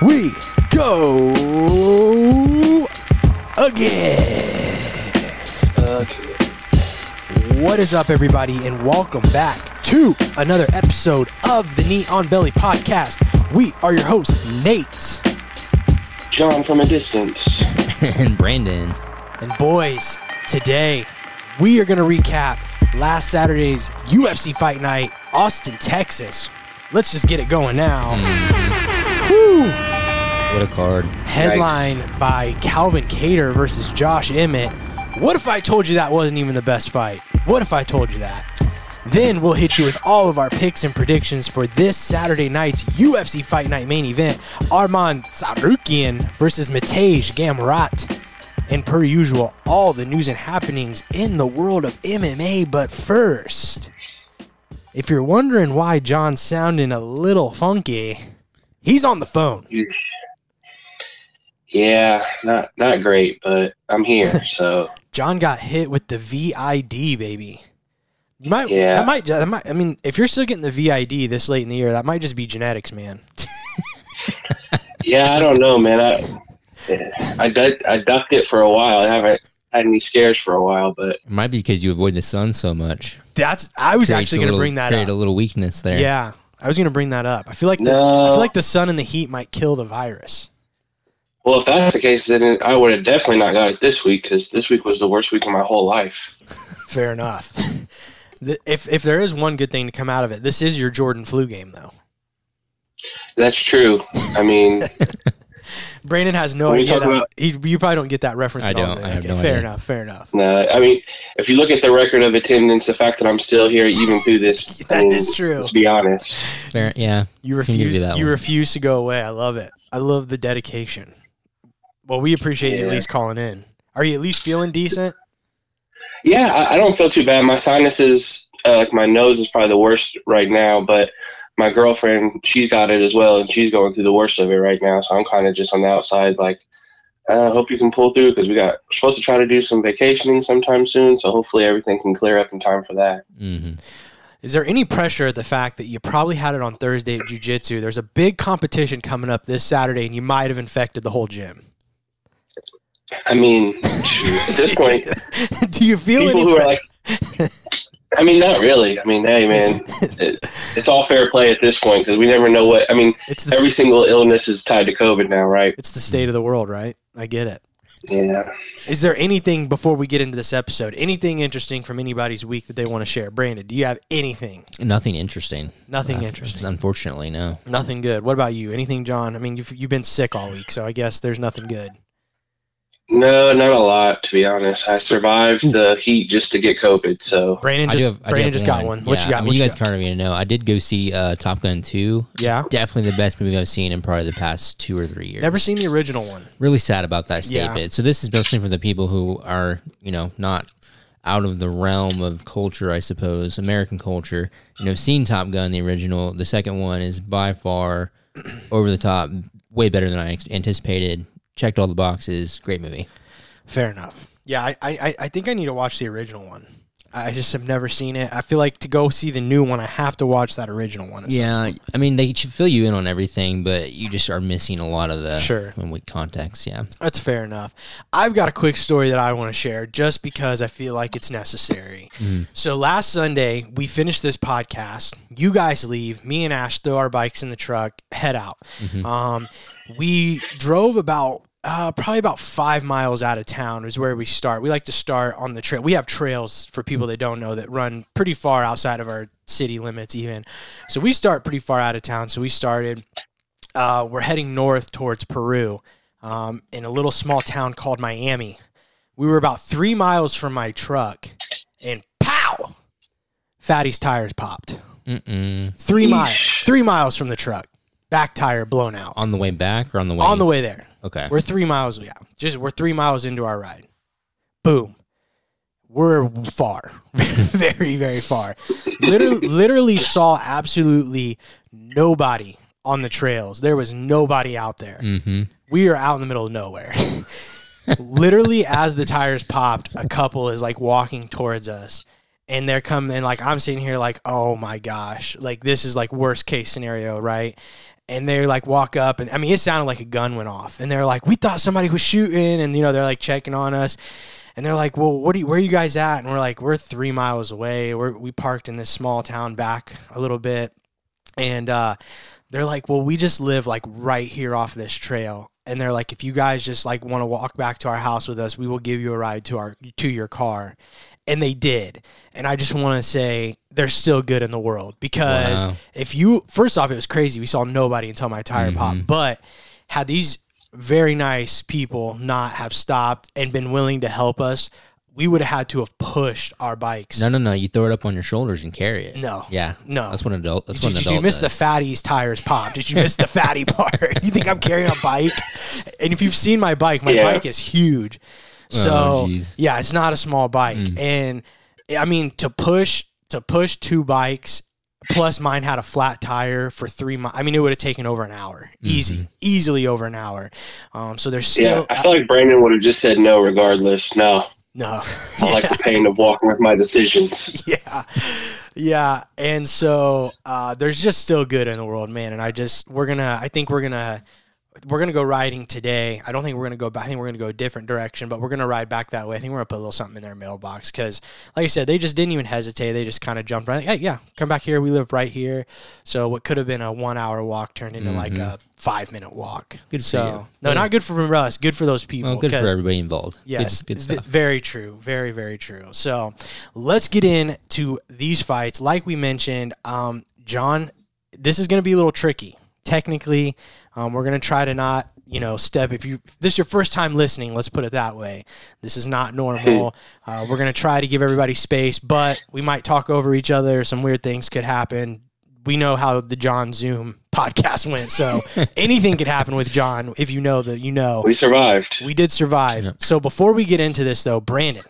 Here we go again. Okay. What is up, everybody, and welcome back to another episode of the Knee on Belly podcast. We are your hosts, Nate. John from a distance. and Brandon. And boys, today we are going to recap last Saturday's UFC Fight Night, Austin, Texas. Let's just get it going now. Hmm. Whew. What a card. Headline by Calvin Kattar versus Josh Emmett. What if I told you that wasn't even the best fight? What if I told you that? Then we'll hit you with all of our picks and predictions for this Saturday night's UFC Fight Night main event Arman Tsarukyan versus Mateusz Gamrot. And per usual, all the news and happenings in the world of MMA. But first, if you're wondering why John's sounding a little funky, he's on the phone. Yeah, not not great, but I'm here. So John got hit with the VID, baby. You might, Yeah. that might, that might. I mean, if you're still getting the VID this late in the year, that might just be genetics, man. yeah, I don't know, man. I I, ducked, I ducked it for a while. I haven't had any scares for a while, but It might be because you avoid the sun so much. That's. I was Creates actually going to bring that create up. a little weakness there. Yeah, I was going to bring that up. I feel like the, No. I feel like the sun and the heat might kill the virus. Well, if that's the case, then I would have definitely not got it this week because this week was the worst week of my whole life. Fair enough. If if there is one good thing to come out of it, this is your Jordan flu game, though. That's true. I mean, Brandon has no idea. talk That, about- he, you probably don't get that reference. I at don't. then. I have Okay, no fair idea. enough. Fair enough. no, I mean, if you look at the record of attendance, the fact that I'm still here even through this, I mean, is true. Let's be honest. Fair- yeah. You refuse. you that You refuse to go away. I love it. I love the dedication. Well, we appreciate you at least calling in. Are you at least feeling decent? Yeah, I, I don't feel too bad. My sinuses, uh, like my nose, is probably the worst right now. But my girlfriend, she's got it as well, and she's going through the worst of it right now. So I'm kind of just on the outside, like, I uh, hope you can pull through because we got we're supposed to try to do some vacationing sometime soon. So hopefully everything can clear up in time for that. Mm-hmm. Is there any pressure at the fact that you probably had it on Thursday at jiu-jitsu? There's a big competition coming up this Saturday, and you might have infected the whole gym. I mean, at this point, Do you feel people any? who are like, I mean, not really. I mean, hey, man, it, it's all fair play at this point because we never know what. I mean, it's the every single illness is tied to COVID now, right? it's the state of the world, right? I get it. Yeah. Is there anything before we get into this episode? Anything interesting from anybody's week that they want to share? Brandon, do you have anything? Nothing interesting. Nothing Uh, interesting. Unfortunately, no. Nothing good. What about you? Anything, John? I mean, you've, you've been sick all week, so I guess there's nothing good. No, not a lot, to be honest. I survived the heat just to get COVID. So, Brandon just have, Brandon have just got one. What you got? I mean, What you you guys got? kind of need to know. I did go see uh, Top Gun 2. Yeah. Definitely the best movie I've seen in probably the past two or three years. Never seen the original one. really sad about that Yeah. statement. So this is mostly for the people who are, you know, not out of the realm of culture, I suppose, American culture. You know, seen Top Gun, the original. The second one is by far over the top, way better than I anticipated. Checked all the boxes. Great movie. Fair enough. Yeah, I, I, I think I need to watch the original one. I just have never seen it. I feel like to go see the new one, I have to watch that original one. Yeah, I mean they should fill you in on everything, but you just are missing a lot of the Sure. with context. Yeah. That's fair enough. I've got a quick story that I want to share just because I feel like it's necessary. So last Sunday, we finished this podcast. You guys leave. Me and Ash throw our bikes in the truck, head out. Um, we drove about. Uh, probably about five miles out of town is where we start. We like to start on the trail. We have trails for people that don't know that run pretty far outside of our city limits, even. So we start pretty far out of town. So we started. Uh, we're heading north towards Peru um, in a little small town called Miami. We were about three miles from my truck, and pow! Fatty's tires popped. Mm-mm. Three miles, three miles from the truck, back tire blown out. On the way back or on the way On the way there, Okay. we're three miles. Yeah, just we're three miles into our ride. Boom. We're far, very, very far. Literally, literally saw absolutely nobody on the trails. There was nobody out there. Mm-hmm. we are out in the middle of nowhere. Literally, as the tires popped, a couple is like walking towards us, and they're coming and like I'm sitting here like, oh my gosh, like this is like worst case scenario, right? And they like walk up, and I mean, it sounded like a gun went off, and they're like, we thought somebody was shooting, and you know, they're like checking on us, and they're like, well, what you, where are you guys at? And we're like, we're three miles away. We're we parked in this small town back a little bit, and uh, they're like, well, we just live like right here off this trail. And they're like, if you guys just like want to walk back to our house with us, we will give you a ride to our to your car. And they did. And I just want to say they're still good in the world because Wow. if you first off, it was crazy. We saw nobody until my tire popped. But had these very nice people not have stopped and been willing to help us, we would have had to have pushed our bikes. No, no, no. You throw it up on your shoulders and carry it. No. Yeah. No. That's what an adult. That's Did, what an did adult you miss the does. fatty's tires pop? Did you miss the fatty part? You think I'm carrying a bike? And if you've seen my bike, my Yeah. bike is huge. So Oh, yeah, it's not a small bike. Mm. And I mean to push to push two bikes plus mine had a flat tire for three miles. I mean, it would have taken over an hour, easy, Mm-hmm. easily over an hour. Um, so there's Yeah, I feel like Brandon would have just said no regardless. No, no. I like the pain of walking with my decisions. yeah yeah and so uh, there's just still good in the world man and i just we're gonna i think we're gonna we're gonna go riding today i don't think we're gonna go back i think we're gonna go a different direction but we're gonna ride back that way i think we're gonna put a little something in their mailbox because like i said they just didn't even hesitate they just kind of jumped right hey yeah come back here we live right here so what could have been a one hour walk turned into like a five minute walk Mm-hmm. Good so you. no Yeah. not good for us good for those people Well, good for everybody involved. Yes, Good, good th- stuff. very true. Very, very true. So let's get into these fights. Like we mentioned, um, John, this is going to be a little tricky. Technically, um, we're going to try to not, you know, step. If you this is your first time listening, let's put it that way. This is not normal. uh, we're going to try to give everybody space, but we might talk over each other. Some weird things could happen. We know how the John Zoom podcast went, so anything could happen with John. If you know that, you know. We survived. We did survive. Yep. So before we get into this, though, Brandon,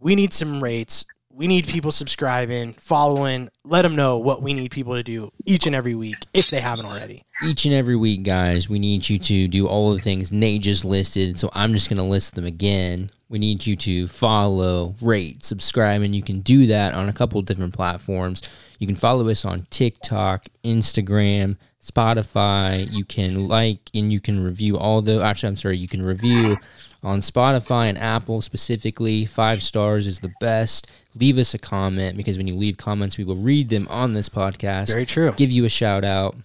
we need some rates. We need people subscribing, following. Let them know what we need people to do each and every week if they haven't already. Each and every week, guys, we need you to do all the things Nate just listed. So I'm just going to list them again. We need you to follow, rate, subscribe, and you can do that on a couple different platforms. You can follow us on TikTok, Instagram, Spotify. You can like and you can review all the. Actually, I'm sorry, you can review on Spotify and Apple specifically. Five stars is the best. Leave us a comment because when you leave comments, we will read them on this podcast. Very true. Give you a shout out.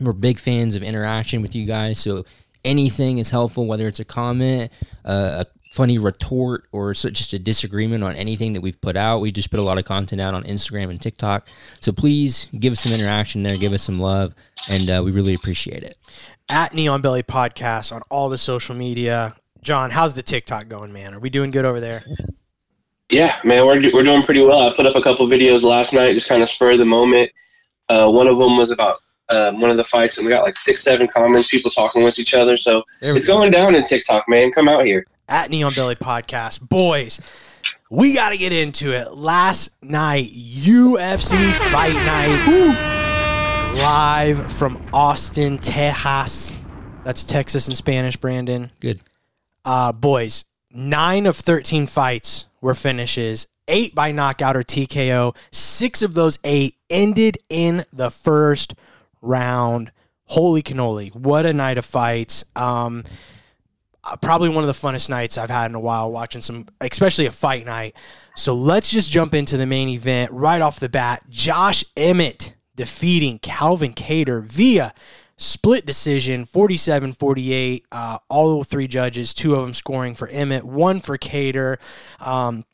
We're big fans of interaction with you guys, so anything is helpful, whether it's a comment, uh, a funny retort, or just a disagreement on anything that we've put out. We just put a lot of content out on Instagram and TikTok, so please give us some interaction there, give us some love, and uh, we really appreciate it. At Knee on Belly Podcast on all the social media. John, how's the TikTok going, man? Are we doing good over there? Yeah, man, we're, we're doing pretty well. I put up a couple videos last night, just kind of spur of the moment. Uh, one of them was about um, one of the fights, and we got like six, seven comments, people talking with each other. So There we it's going down in TikTok, man. Come out here. At Knee on Belly Podcast. Boys, we got to get into it. Last night, UFC Fight Night. Live from Austin, Texas. That's Texas in Spanish, Brandon. Good. Uh, boys, nine of 13 fights were finishes, eight by knockout or TKO. Six of those eight ended in the first round. Holy cannoli. What a night of fights. Um, uh, probably one of the funnest nights I've had in a while watching some, especially a fight night. So let's just jump into the main event right off the bat. Josh Emmett defeating Calvin Kattar via split decision 47 48. Uh, all three judges, two of them scoring for Emmett, one for Kattar. Um,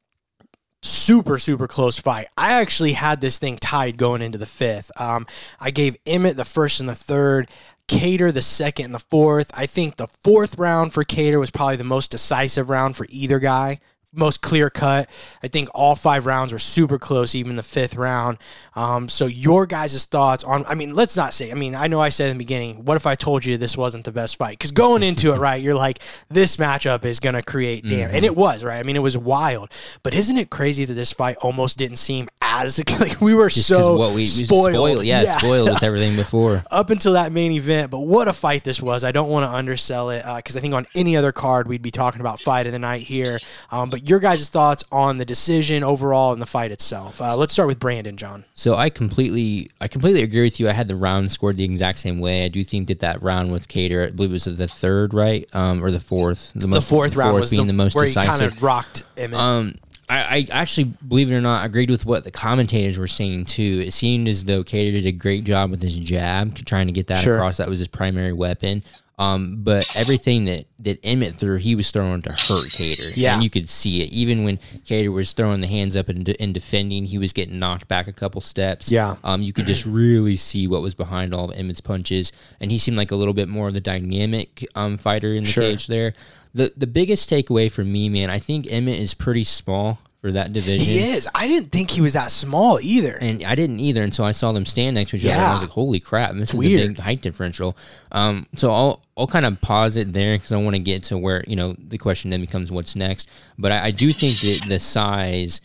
super super close fight. I actually had this thing tied going into the fifth. Um, I gave Emmett the first and the third. Kattar the second and the fourth. I think the fourth round for Kattar was probably the most decisive round for either guy. Most clear cut. I think all five rounds were super close, even the fifth round. Um, so your guys' thoughts on? I mean, let's not say. I mean, I know I said in the beginning. What if I told you this wasn't the best fight? Because going into it, right, you're like, this matchup is gonna create damn, and it was right. I mean, it was wild. But isn't it crazy that this fight almost didn't seem as like we were Just so what we, spoiled. spoiled, yeah, spoiled with everything before. up until that main event. But what a fight this was! I don't want to undersell it because I think on any other card we'd be talking about fight of the night here. Um, but your guys' thoughts on the decision overall and the fight itself. Uh, let's start with Brandon, John. So I completely, I completely agree with you. I had the round scored the exact same way. I do think that that round with Kattar, I believe it was the third, right, um, or the fourth. The, most, the fourth round was being the, the most where decisive. he kind of rocked Emmett. Um, I, I actually, believe it or not, agreed with what the commentators were saying too. It seemed as though Kattar did a great job with his jab, trying to get that Sure. across. That was his primary weapon. Um, but everything that, that Emmett threw, he was throwing to hurt Kattar. Yeah. And you could see it. Even when Kattar was throwing the hands up and, and defending, he was getting knocked back a couple steps. Yeah. Um, you could just really see what was behind all of Emmett's punches. And he seemed like a little bit more of the dynamic um, fighter in the Sure. cage there. The, the biggest takeaway for me, man, I think Emmett is pretty small for that division. he is. I didn't think he was that small either. And I didn't either until I saw them stand next to each other. And I was like, "Holy crap! This is a big height differential." Um, so I'll I'll kind of pause it there because I want to get to where you know the question then becomes what's next. But I, I do think that the size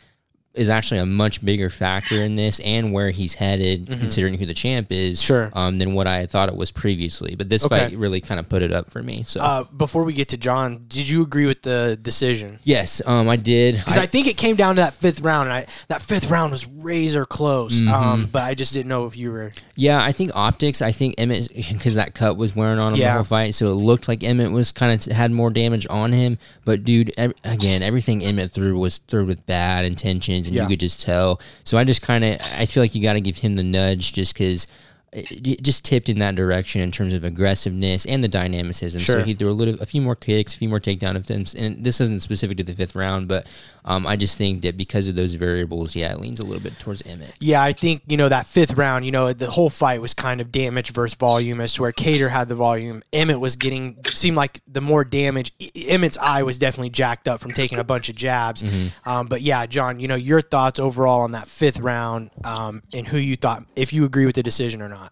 is actually a much bigger factor in this and where he's headed, considering who the champ is. Mm-hmm. Sure. Um, than what I thought it was previously. But this Okay. fight really kind of put it up for me. So Uh, before we get to John, did you agree with the decision? yes, um, I did. Because I, think it came down to that fifth round, and I, that fifth round was razor close. Mm-hmm. Um, but I just didn't know if you were. Yeah, I think optics. I think Emmett because that cut was wearing on him Yeah. the whole fight, so it looked like Emmett was kind of had more damage on him. But dude, ev- again, everything Emmett threw was threw with bad intentions, and Yeah. you could just tell. So I just kind of I feel like you got to give him the nudge just because. It just tipped in that direction in terms of aggressiveness and the dynamicism. Sure. So he threw a little, a few more kicks, a few more takedown attempts, and this isn't specific to the fifth round, but um, I just think that because of those variables, yeah, it leans a little bit towards Emmett. Yeah, I think you know that fifth round. You know the whole fight was kind of damage versus volume, as to where Kattar had the volume. Emmett was getting seemed like the more damage. Emmett's eye was definitely jacked up from taking a bunch of jabs. Mm-hmm. Um, but yeah, John, you know your thoughts overall on that fifth round, um, and who you thought if you agree with the decision or not.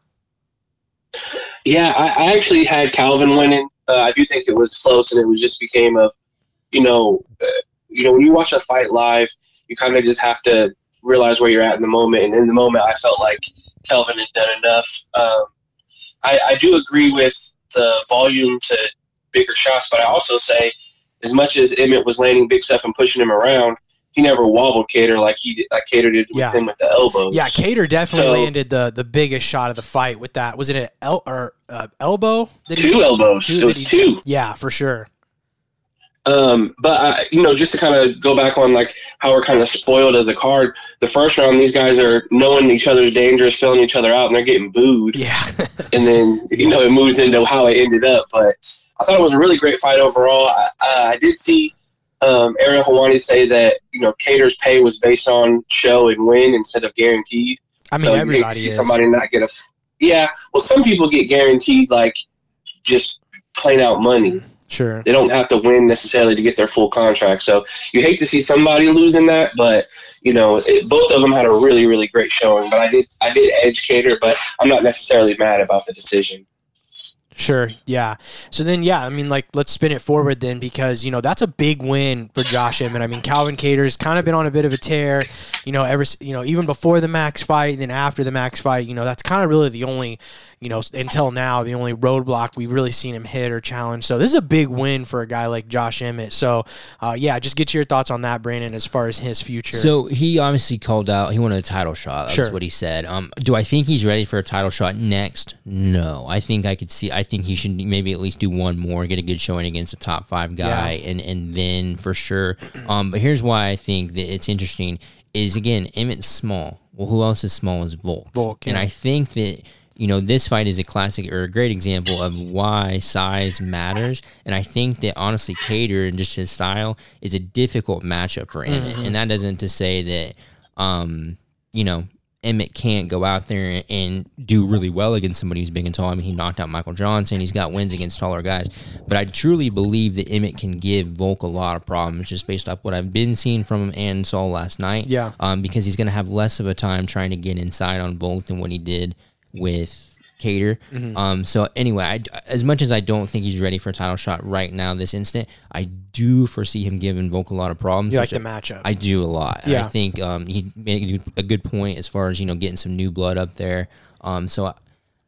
Yeah, I, I actually had Calvin winning. Uh, I do think it was close, and it was just became of, you know, uh, you know, when you watch a fight live, you kind of just have to realize where you're at in the moment. And in the moment, I felt like Calvin had done enough. Um, I, I do agree with the volume to bigger shots, but I also say, as much as Emmett was landing big stuff and pushing him around, he never wobbled Kattar like he did, like Kattar did with Yeah. him with the elbows. Yeah, Kattar definitely So- landed the the biggest shot of the fight with that. Was it an el- or uh, elbow? he- two elbows. two it was he- two. Yeah, for sure. Um, but I, you know, just to kind of go back on like how we're kind of spoiled as a card. The first round, these guys are knowing each other's dangerous, filling each other out, and they're getting booed. Yeah, And then you know it moves into how it ended up. But I thought it was a really great fight overall. I, I I did see um, Ariel Helwani say that you know Kattar's pay was based on show and win instead of guaranteed. I mean so you everybody see is. somebody not get a Yeah, well, some people get guaranteed like just plain out money Sure. they don't have to win necessarily to get their full contract. So you hate to see somebody losing that, but you know, it, both of them had a really, really great showing. But I did, I did edge Kattar, but I'm not necessarily mad about the decision. Sure. Yeah. So then, yeah, I mean, like, let's spin it forward then because, you know, that's a big win for Josh Emmett. I mean, Calvin Kattar's kind of been on a bit of a tear, you know, ever, you know, even before the Max fight and then after the Max fight, you know, that's kind of really the only, you know, until now, the only roadblock we've really seen him hit or challenge. So this is a big win for a guy like Josh Emmett. So, uh, yeah, just get your thoughts on that, Brandon, as far as his future. So he obviously called out. He wanted a title shot. That's Sure. what he said. Um, do I think he's ready for a title shot next? No. I think I could see. I think he should maybe at least do one more, get a good showing against a top five guy, and and then for sure. Um, but here's why I think that it's interesting. Is again Emmett's small. Well, who else is small is Volk. Volk, and. I think that you know this fight is a classic or a great example of why size matters. And i think that honestly Kattar and just his style is a difficult matchup for emmett. Mm-hmm. and that doesn't to say that um you know emmett can't go out there and do really well against somebody who's big and tall. I mean he knocked out michael johnson. He's got wins against taller guys. But i truly believe that emmett can give volk a lot of problems just based off what i've been seeing from him and saw last night. Yeah. um, because he's going to have less of a time trying to get inside on Volk than what he did with Kattar. Mm-hmm. Um, so anyway, I, as much as I don't think he's ready for a title shot right now, this instant, I do foresee him giving Volk a lot of problems. you like the matchup. I do a lot. Yeah. I think um, he made a good point as far as you know getting some new blood up there. Um, so I,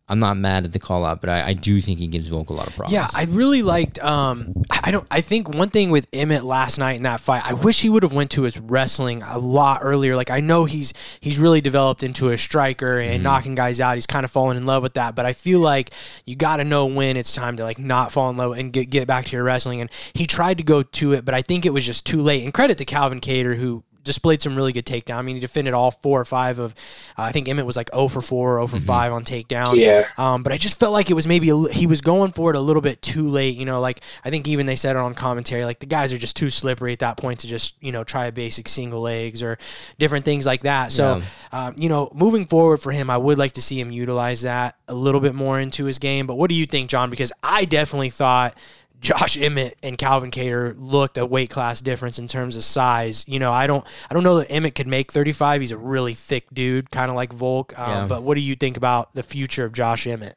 I'm not mad at the call out, but I, I do think he gives Volk a lot of problems. Yeah, I really liked. Um, I don't. I think one thing with Emmett last night in that fight, I wish he would have went to his wrestling a lot earlier. Like I know he's he's really developed into a striker and knocking guys out. He's kind of fallen in love with that. But I feel like you got to know when it's time to like not fall in love and get get back to your wrestling. And he tried to go to it, but I think it was just too late. And credit to Calvin Kattar who displayed some really good takedown. I mean, he defended all four or five of. Uh, I think Emmett was like 0 for 4, 0 for 5 on takedowns. Yeah. Um, but I just felt like it was maybe a, he was going for it a little bit too late. You know, like I think even they said it on commentary, like the guys are just too slippery at that point to just you know try a basic single legs or different things like that. So, um, you know, moving forward for him, I would like to see him utilize that a little bit more into his game. But what do you think, John? Because I definitely thought. Josh Emmett and Calvin Kattar looked a weight class difference in terms of size. You know, I don't, I don't know that Emmett could make 35. He's a really thick dude, kind of like Volk. Um, Yeah. But what do you think about the future of Josh Emmett?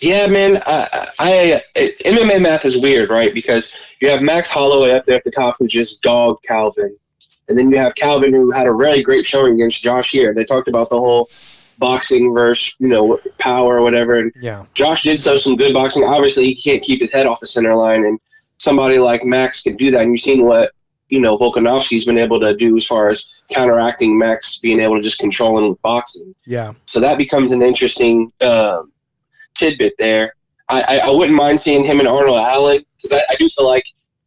Yeah, man. I, I MMA math is weird, right? Because you have Max Holloway up there at the top who just dogged Calvin, and then you have Calvin who had a really great showing against Josh here. They talked about the whole boxing versus you know power or whatever, and Yeah. Josh did show some good boxing. Obviously, he can't keep his head off the center line, and somebody like Max can do that. And you've seen what you know Volkanovski's been able to do as far as counteracting Max being able to just control him with boxing. Yeah. So that becomes an interesting um, tidbit there. I, I, I wouldn't mind seeing him and Arnold Allen because I, I do feel like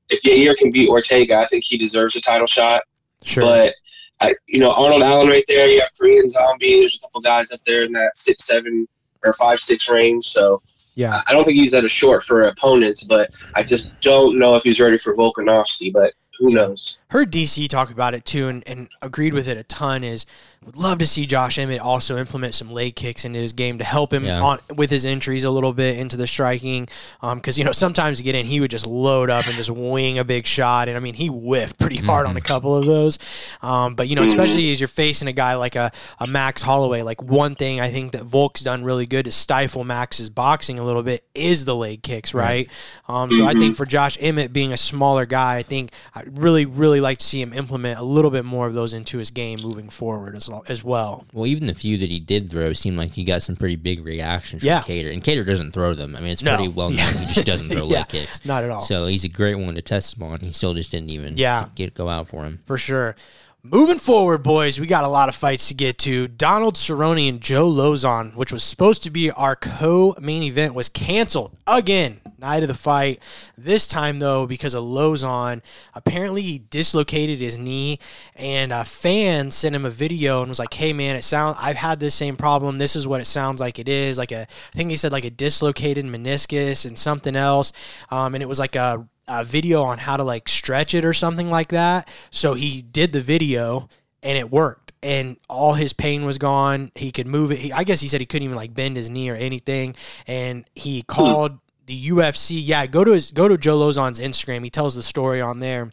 if Yair can beat Ortega, I think he deserves a title shot. Sure. But I, you know, Arnold Allen right there. You have Korean Zombie. There's a couple guys up there in that six seven or five six range. So yeah. I- don't think he's at a short for opponents, but I just don't know if he's ready for Volkanovski. But who knows? Heard DC talk about it too and, and agreed with it a ton is would love to see Josh Emmett also implement some leg kicks into his game to help him Yeah. on with his entries a little bit into the striking. Because you know sometimes to get in, he would just load up and just wing a big shot, and I mean he whiffed pretty hard on a couple of those. Um, but you know, especially as you're facing a guy like a, a Max Holloway, like one thing I think that Volk's done really good to stifle Max's boxing a little bit is the leg kicks, right? Um, so I think for Josh Emmett being a smaller guy, I think I'd really, really like to see him implement a little bit more of those into his game moving forward as, lo- as well. Well, even the few that he did throw seemed like he got some pretty big reactions from Yeah. Kattar. And Kattar doesn't throw them. I mean, it's No. pretty well known. Yeah. He just doesn't throw Yeah. leg kicks. Not at all. So he's a great one to test him on. He still just didn't even Yeah. get go out for him. for sure. Moving forward, boys, we got a lot of fights to get to. Donald Cerrone and Joe Lauzon, which was supposed to be our co-main event, was canceled again. Night of the fight. This time, though, because of Lauzon, apparently he dislocated his knee, and a fan sent him a video and was like, "Hey, man, it sound I've had this same problem. This is what it sounds like it is. Like a, I think he said like a dislocated meniscus and something else, um, and it was like a a video on how to like stretch it or something like that. So he did the video and it worked. And all his pain was gone. He could move it. He, I guess he said he couldn't even like bend his knee or anything. And he called the UFC. Yeah, go to his go to Joe Lauzon's Instagram. He tells the story on there.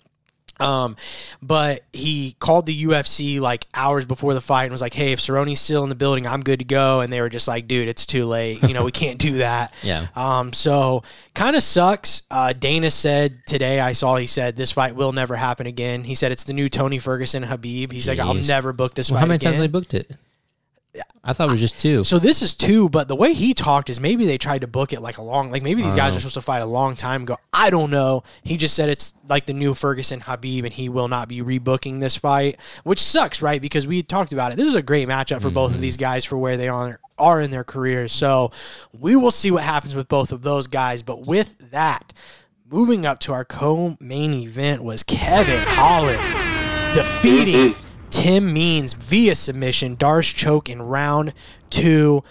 Um, but he called the UFC like hours before the fight and was like, "Hey, if Cerrone's still in the building, I'm good to go." And they were just like, "Dude, it's too late. You know, we can't do that." Yeah. Um, so kind of sucks. Uh, Dana said today, I saw he said this fight will never happen again. He said it's the new Tony Ferguson Habib. He's like, I'll never book this Well, fight how many again. times they booked it? I thought it was just two. So this is two, but the way he talked is maybe they tried to book it like a long, like maybe these guys Oh. are supposed to fight a long time ago. I don't know. He just said it's like the new Ferguson Habib, and he will not be rebooking this fight, which sucks, right? Because we talked about it. This is a great matchup for both of these mm-hmm. guys for where they are are in their careers. So we will see what happens with both of those guys. But with that, moving up to our co-main event was Kevin Holland defeating mm-hmm. Tim Means via submission, Darce choke in round two.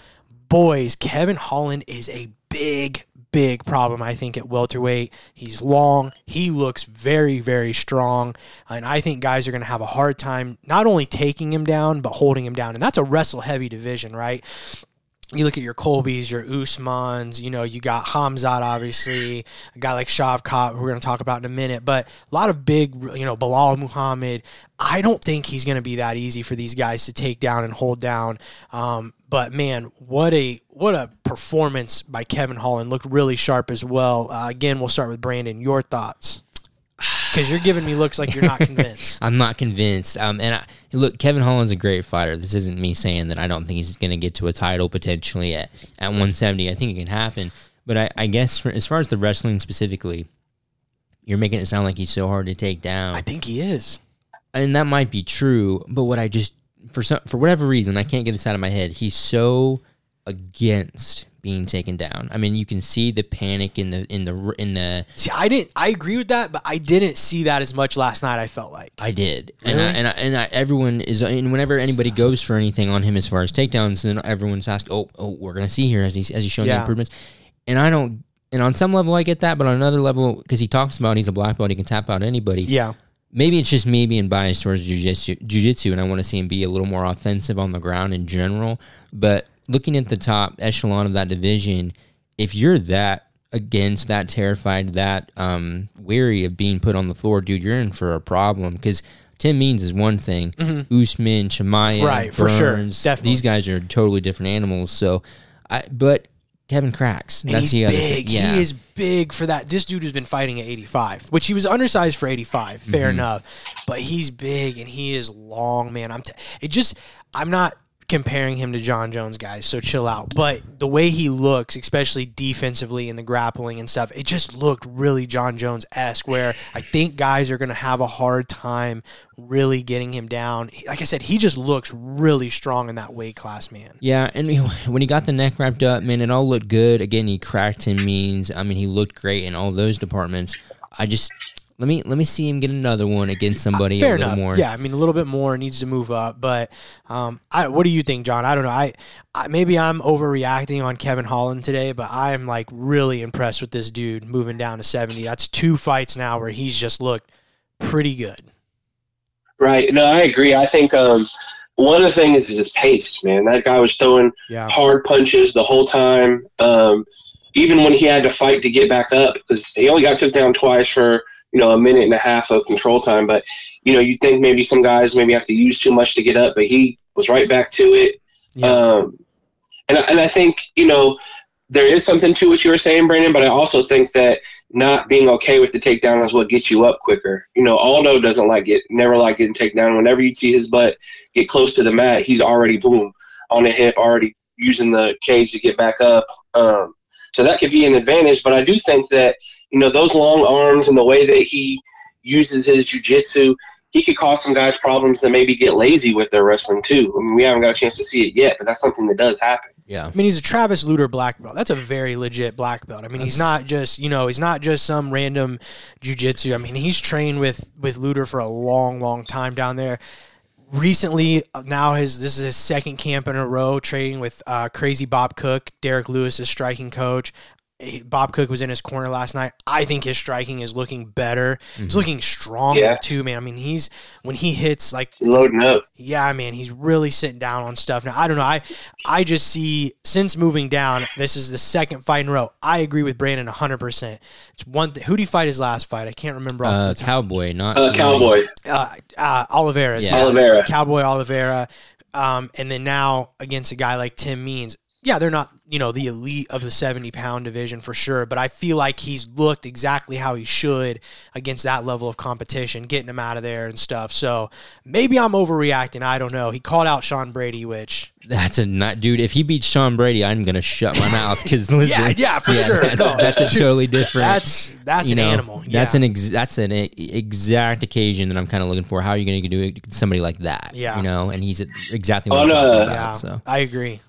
Boys, Kevin Holland is a big, big problem, I think, at welterweight. He's long. He looks very, very strong. And I think guys are going to have a hard time not only taking him down, but holding him down. And that's a wrestle heavy division, right? You look at your Colbys, your Usmans, you know, you got Hamzat, obviously, a guy like Shavkat, we're going to talk about in a minute, but a lot of big, you know, Belal Muhammad. I don't think he's going to be that easy for these guys to take down and hold down. Um, but man, what a what a performance by Kevin Holland. Looked really sharp as well. Uh, again, we'll start with Brandon. Your thoughts? Because you're giving me looks like you're not convinced. I'm not convinced. Um, and I, look, Kevin Holland's a great fighter. This isn't me saying that I don't think he's going to get to a title potentially at, at 170. I think it can happen. But I, I guess for, as far as the wrestling specifically, you're making it sound like he's so hard to take down. I think he is. and that might be true. But what I just for some for whatever reason I can't get this out of my head. He's so against being taken down. I mean, you can see the panic in the in the in the. See, I didn't. I agree with that, but I didn't see that as much last night. I felt like. I did, and I, and I, and I, everyone is, and whenever anybody goes for anything on him as far as takedowns, then everyone's asked, "Oh, oh, we're gonna see here as he's as he's showing the improvements," and I don't. And on some level, I get that, but on another level, because he talks about he's a black belt, he can tap out anybody. Yeah. maybe it's just me being biased towards jiu-jitsu, jiu-jitsu and I want to see him be a little more offensive on the ground in general. But looking at the top echelon of that division, if you're that against, that terrified, that um, weary of being put on the floor, dude, you're in for a problem because Tim Means is one thing. Usman, Chimaev, Mm-hmm. Right, for sure. Burns, Definitely. These guys are totally different animals. So, I but Kevin cracks. And That's he's the other big. thing. Yeah. He is big for that. This dude has been fighting at 85, which he was undersized for 85. Fair Mm-hmm. enough, but he's big and he is long, man. I'm. T- it just. I'm not comparing him to Jon Jones, guys. So chill out. But the way he looks, especially defensively in the grappling and stuff, it just looked really Jon Jones esque. Where I think guys are going to have a hard time really getting him down. Like I said, he just looks really strong in that weight class, man. Yeah, and when he got the neck wrapped up, man, it all looked good. Again, he cracked him means. I mean, he looked great in all those departments. I just let me let me see him get another one against somebody Fair a little enough. more. Yeah, I mean a little bit more needs to move up, but um, I, what do you think, John? I don't know. I, I maybe I'm overreacting on Kevin Holland today, but I'm like really impressed with this dude moving down to 70. That's two fights now where he's just looked pretty good. Right. No, I agree. I think um, one of the things is his pace, man. That guy was throwing Yeah. hard punches the whole time. Um, even when he had to fight to get back up, because he only got took down twice for you know a minute and a half of control time. But you know, you think maybe some guys maybe have to use too much to get up, but he was right back to it. Yeah. Um, and I- and I think you know there is something to what you were saying, Brandon. But I also think that not being okay with the takedown is what gets you up quicker. You know, Aldo doesn't like it, never like getting taken down. Whenever you see his butt get close to the mat, he's already boom on the hip, already using the cage to get back up. Um, so that could be an advantage. But I do think that you know those long arms and the way that he uses his jujitsu, he could cause some guys problems that maybe get lazy with their wrestling too. I mean, we haven't got a chance to see it yet, but that's something that does happen. yeah. I mean, he's a Travis Lutter black belt. That's a very legit black belt. I mean, he's not just you know he's not just some random jujitsu. I mean, he's trained with with Luter for a long, long time down there. Recently, uh, now his this is his second camp in a row training with uh, Crazy Bob Cook, Derrick Lewis' striking coach. He- Bob Cook was in his corner last night. I think his striking is looking better. It's looking stronger Yeah. too, man. I mean, he's when he hits like Loading up. yeah, man, he's really sitting down on stuff now. I don't know. I I just see since moving down, this is the second fight in a row. I agree with Brandon 100%. It's one thing. Who did he fight his last fight? I can't remember off Uh, the top. cowboy, not Uh, Cowboy. Uh, uh, Oliveira. Yeah. Oliveira. Cowboy Oliveira. Um, and then now against a guy like Tim Means. Yeah, they're not, you know, the elite of the 70 pound division for sure, but I feel like he's looked exactly how he should against that level of competition, getting him out of there and stuff. So maybe I'm overreacting. I don't know. He called out Sean Brady, which That's a not, dude. If he beats Sean Brady, I'm gonna shut my mouth because listen, Yeah, yeah, for sure. That's, No. that's a totally different. that's that's an know, animal. That's an ex- that's an e- exact occasion that I'm kind of looking for. How are you going to do it? Somebody like that, Yeah. you know, and he's exactly what On, I'm talking about. yeah. So I agree.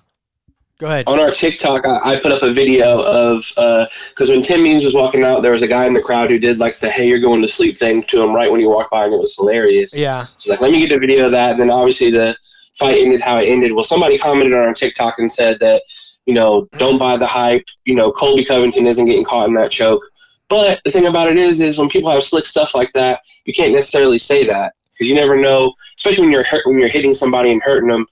Go ahead. on our TikTok, I, I put up a video of uh, because when Tim Means was walking out, there was a guy in the crowd who did like the "Hey, you're going to sleep" thing to him right when he walked by, and it was hilarious. Yeah. So like, let me get a video of that, and then obviously the fight ended how it ended. Well, somebody commented on our TikTok and said that you know don't buy the hype. You know, Colby Covington isn't getting caught in that choke. But the thing about it is, is when people have slick stuff like that, you can't necessarily say that because you never know, especially when you're hurt, when you're hitting somebody and hurting them.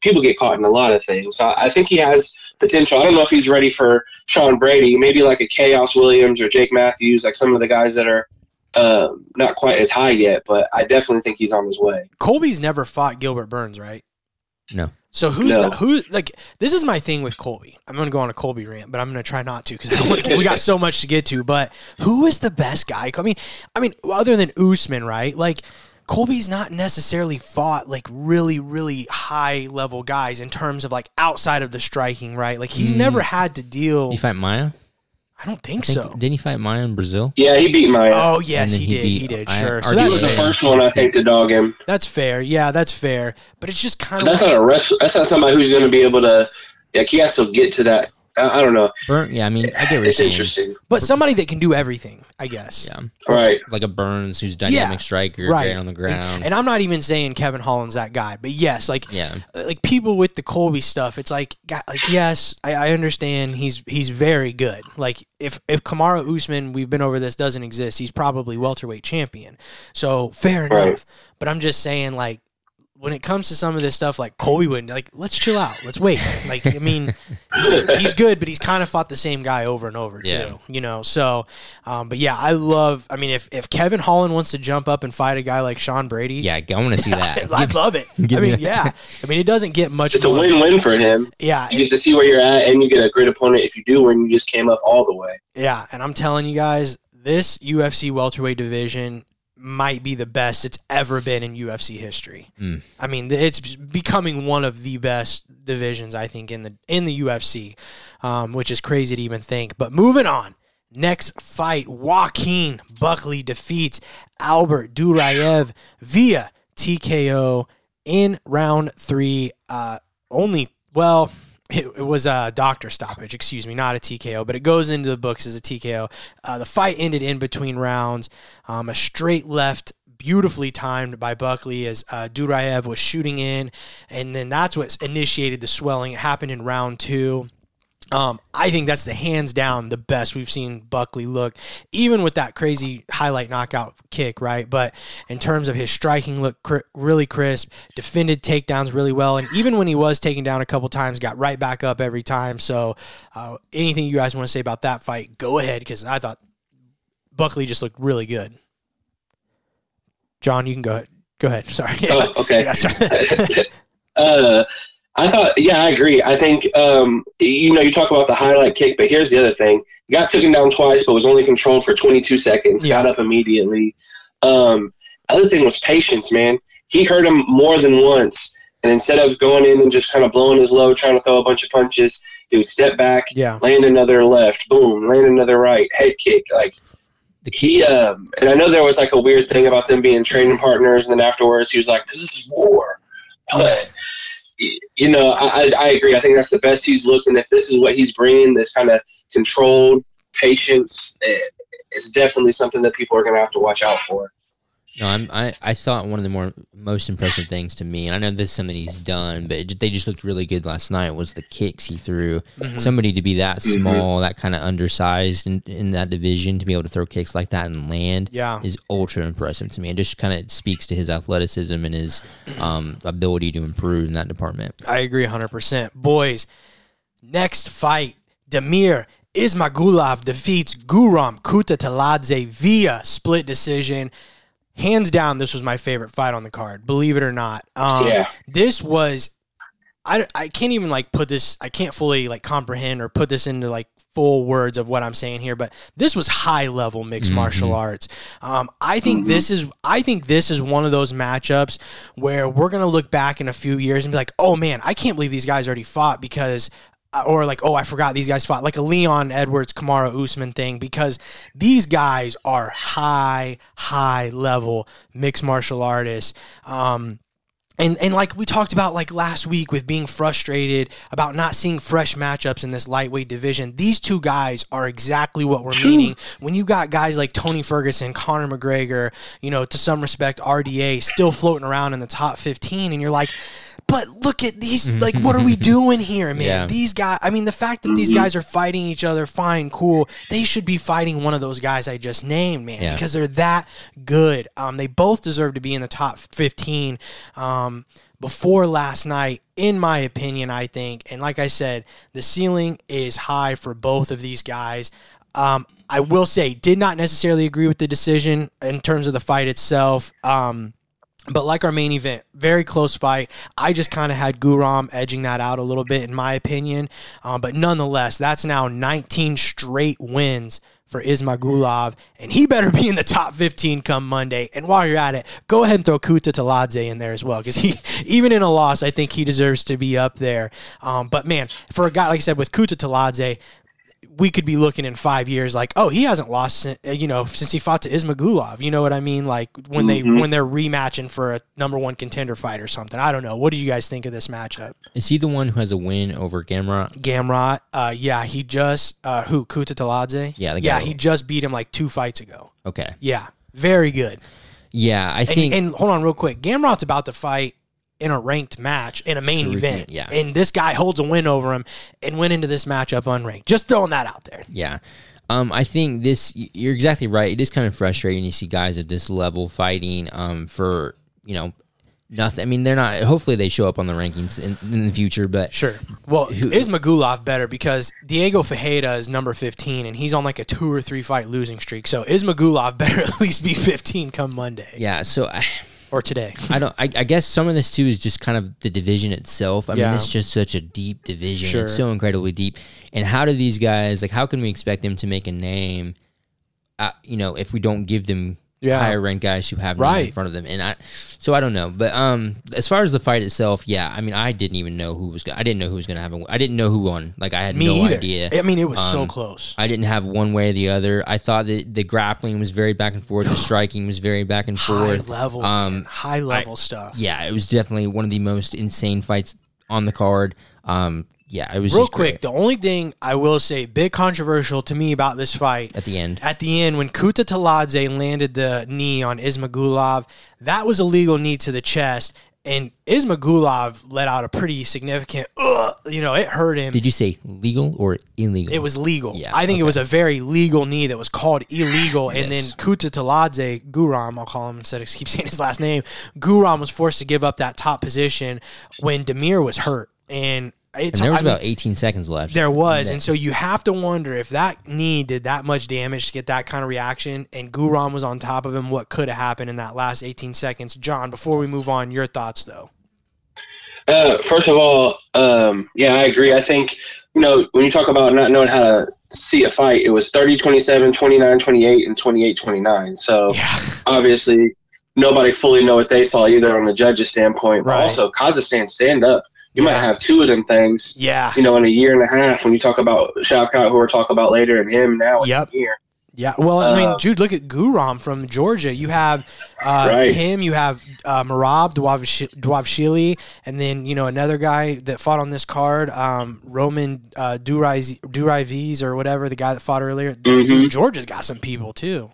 People get caught in a lot of things. So I think he has potential. I don't know if he's ready for Sean Brady, maybe like a Khaos Williams or Jake Matthews, like some of the guys that are um, not quite as high yet. But I definitely think he's on his way. Colby's never fought Gilbert Burns, right? No. So who's No. the, who like this is my thing with Colby. I'm gonna go on a Colby rant, but I'm gonna try not to because we got so much to get to. But who is the best guy? I mean, I mean, other than Usman, right? Like Colby's not necessarily fought like really, really high level guys in terms of like outside of the striking, right? Like he's hmm. never had to deal. You fight Maia? I don't think, I think- so. Didn't he fight Maia in Brazil? Yeah, he beat Maia. Oh yes, he, he did. beat- he did. I- Sure. So RDA. he that's was the first one I think to dog him. That's fair. Yeah, that's fair. But it's just kind of that's not a rest. That's not somebody who's going to be able to. Like he has to get to that. I, I don't know. Burn. Yeah, I mean, I get what you're It's saying. interesting, but somebody that can do everything, I guess. Yeah, right? like a Burns who's dynamic striker, right. great on the ground. And I'm not even saying Kevin Holland's that guy, but yes, like yeah, uh, like people with the Colby stuff, it's like, God, like yes, I, I understand he's he's very good. Like if if Kamaru Usman, we've been over this, doesn't exist, he's probably welterweight champion. So fair enough. Right. But I'm just saying, like when it comes to some of this stuff, like Colby wouldn't like. Let's chill out. Let's wait. Like I mean, he's, he's good, but he's kind of fought the same guy over and over too. You know. So, um, but yeah, I love. I mean, if if Kevin Holland wants to jump up and fight a guy like Sean Brady, yeah, I want to see that. I'd love it. I mean, yeah. I mean, it doesn't get much. It's a win-win for him. Yeah, You get to see where you're at, and you get a great opponent. If you do win, you just came up all the way. yeah, and I'm telling you guys, this UFC welterweight division might be the best it's ever been in UFC history. Mm. I mean, it's becoming one of the best divisions I think in the in the UFC, um, which is crazy to even think. But moving on. Next fight, Joaquin Buckley defeats Albert Duraev via TKO in round three. Uh, only, well, it, it was a doctor stoppage, excuse me, not a TKO, but it goes into the books as a TKO. Uh, the fight ended in between rounds. Um, a straight left, beautifully timed by Buckley as uh, Duraev was shooting in, and then that's what initiated the swelling. It happened in round two. Um, I think that's the hands down the best we've seen Buckley look, even with that crazy highlight knockout kick, right? But in terms of his striking, look cr- really crisp, defended takedowns really well, and even when he was taken down a couple times, got right back up every time. So, uh, anything you guys want to say about that fight, go ahead because I thought Buckley just looked really good. John, you can go ahead. Go ahead. Sorry. Oh, okay. Yeah, sorry. uh, I thought, yeah, I agree. I think, um, you know, you talk about the highlight kick, but here's the other thing: he got taken down twice, but was only controlled for 22 seconds. Yeah. Got up immediately. Um, other thing was patience, man. He hurt him more than once, and instead of going in and just kind of blowing his load, trying to throw a bunch of punches, he would step back, yeah. land another left, boom, land another right, head kick, like The key, he um and I know there was like a weird thing about them being training partners, and then afterwards he was like, "This is war," but you know, I I- agree. I think that's the best he's looked, and if this is what he's bringing, this kind of controlled patience, eh, it's definitely something that people are going to have to watch out for. No, I'm, I I thought one of the more most impressive things to me, and I know this is something he's done, but it, they just looked really good last night. Was the kicks he threw? Mhm. Somebody to be that Mhm. small, that kind of undersized in, in that division, to be able to throw kicks like that and land Yeah. is ultra impressive to me. It just kind of speaks to his athleticism and his um, ability to improve in that department. I agree 100%. Boys, next fight, Damir Ismagulov defeats Guram Kutateladze via split decision. Hands down, this was my favorite fight on the card, believe it or not. Um, yeah, This was, I, I can't even like put this, I can't fully like comprehend or put this into like full words of what I'm saying here, but this was high level mixed Mhm. martial arts. Um, I think this is, I think this is one of those matchups where we're gonna look back in a few years and be like, oh man, I can't believe these guys already fought because. Uh, Or like, oh, I forgot these guys fought like a Leon Edwards, Kamaru Usman thing because these guys are high, high level mixed martial artists. Um, and and like we talked about like last week with being frustrated about not seeing fresh matchups in this lightweight division these two guys are exactly what we're meaning when you got guys like tony ferguson conor mcgregor you know to some respect rda still floating around in the top 15 and you're like but look at these like what are we doing here man? Yeah. these guys i mean the fact that these guys are fighting each other fine cool. They should be fighting one of those guys i just named man Yeah. because they're that good. Um, they both deserve to be in the top 15 um, before last night in my opinion i think. And like i said the ceiling is high for both of these guys. Um, i will say did not necessarily agree with the decision in terms of the fight itself. Um, But like our main event, very close fight. I just kind of had Guram edging that out a little bit, in my opinion. Um, but nonetheless, that's now 19 straight wins for Ismagulov, and he better be in the top 15 come Monday. And while you're at it, go ahead and throw Kutateladze in there as well, because he, even in a loss, I think he deserves to be up there. Um, but man, for a guy like I said with Kutateladze, we could be looking in five years like, oh, he hasn't lost, uh, you know, since he fought to Ismagulov. You know what I mean? Like when they when they're rematching for a number one contender fight or something. I don't know. What do you guys think of this matchup? Is he the one who has a win over Gamrot? Gamrot, uh, yeah, he just uh, who Kutateladze. Yeah, the yeah, guy- he just beat him like two fights ago. Okay. Yeah, very good. Yeah, I And, think and hold on, real quick. Gamrot's about to fight in a ranked match in a main Sure, event. yeah. and this guy holds a win over him and went into this matchup unranked. Just throwing that out there. Yeah. Um, I think this, y- you're exactly right. It is kind of frustrating to see guys at this level fighting um, for, you know, nothing. I mean, they're not, hopefully they show up on the rankings in, in the future, but Sure. Well, Ismagulov better because Diego Ferreira is number 15 and he's on like a two or three fight losing streak. So Ismagulov better at least be 15 come Monday yeah, so I, or today? I don't, I, I guess some of this too is just kind of the division itself. I Yeah. mean, it's just such a deep division. Sure. It's so incredibly deep. And how do these guys, like, how can we expect them to make a name, uh, you know, if we don't give them Yeah. higher ranked guys who have names in front of them? And I, so I don't know. But um, as far as the fight itself, yeah, I mean, I didn't even know who was, go- I didn't know who was going to have a, I didn't know who won. Like, I had Me no either. idea. I mean, it was so Um, close. I didn't have one way or the other. I thought that the grappling was very back and forth. The striking was very back and High forth. level, um, high level stuff. Yeah, it was definitely one of the most insane fights on the card. Um, yeah, it was Real quick, great the only thing I will say, big controversial to me about this fight at the end. at the end when Kutateladze landed the knee on Ismagulov, that was a legal knee to the chest, and Ismagulov let out a pretty significant, Ugh, you know, it hurt him. Did you say legal or illegal? It was legal. Yeah, I think it was a very legal knee that was called illegal. And then Yes. Kutateladze, Guram, I'll call him instead of keep saying his last name, Guram was forced to give up that top position when Damir was hurt. And it's and there was I mean, about 18 seconds left. there was, and so you have to wonder if that knee did that much damage to get that kind of reaction, and Guram was on top of him. What could have happened in that last 18 seconds, John? Before we move on, your thoughts though. Uh, first of all, um, yeah, I agree. I think, you know, when you talk about not knowing how to see a fight, it was 30 27, 29 28, and 28 29. So Yeah, obviously, nobody fully know what they saw either on the judge's standpoint. But Right. also, Kazakhstan stand up. You might have two of them things, yeah, you know, in a year and a half when you talk about Shavkat, who we're talking about later, and him now in Yep. yeah. Well, I mean, Uh, Jude, look at Guram from Georgia. You have uh, Right. him. You have uh, Merab Dwavsh- Dwavshili, and then you know another guy that fought on this card, um, Roman uh, Duraiviz or whatever the guy that fought earlier. Mhm. Dude, Georgia's got some people too.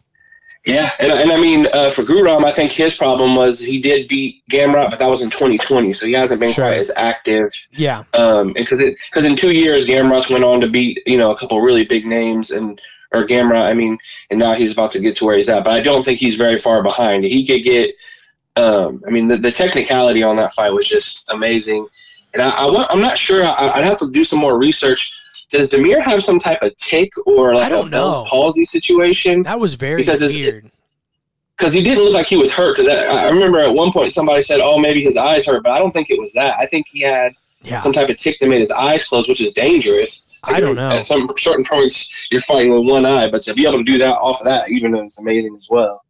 Yeah, and, and I mean, uh, for Guram, I think his problem was he did beat Gamrot, but that was in 2020, so he hasn't been Sure. quite as active. Yeah, Um, because it because in two years Gamrot went on to beat you know a couple really big names and or Gamrot, I mean, and now he's about to get to where he's at. But I don't think he's very far behind. He could get. Um, I mean, the, the technicality on that fight was just amazing, and I, I I'm not sure. I, I'd have to do some more research. Does Damir have some type of tick or like I don't a Bell's know. palsy situation? that was very Because it's- weird. because he didn't look like he was hurt. Because I, I remember at one point somebody said, "Oh, maybe his eyes hurt," but I don't think it was that. I think he had yeah, some type of tick that made his eyes close, which is dangerous. I don't know. At some certain points, you're fighting with one eye, but to be able to do that off of that, even though it's amazing as well.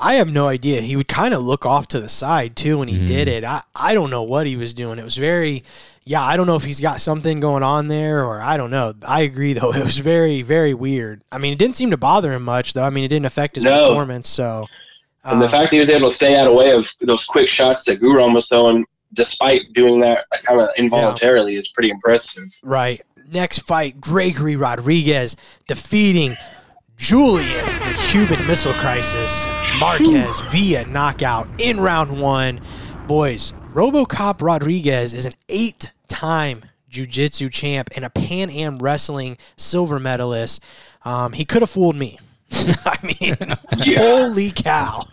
I have no idea. He would kind of look off to the side too when he Mhm. did it. I, I don't know what he was doing. It was very, yeah, I don't know if he's got something going on there or I don't know. I agree though. It was very, very weird. I mean, it didn't seem to bother him much though. I mean, it didn't affect his No. performance. So, And the um, fact that he was able to stay out of way of those quick shots that Guram was throwing, despite doing that kind of involuntarily, is pretty impressive. right. Next fight, Gregory Rodriguez defeating Julian, the Cuban Missile Crisis, Marquez via knockout in round one. Boys, Robocop Rodriguez is an eight time jiu jitsu champ and a Pan Am Wrestling silver medalist. Um, he could have fooled me. I mean, Yeah. holy cow.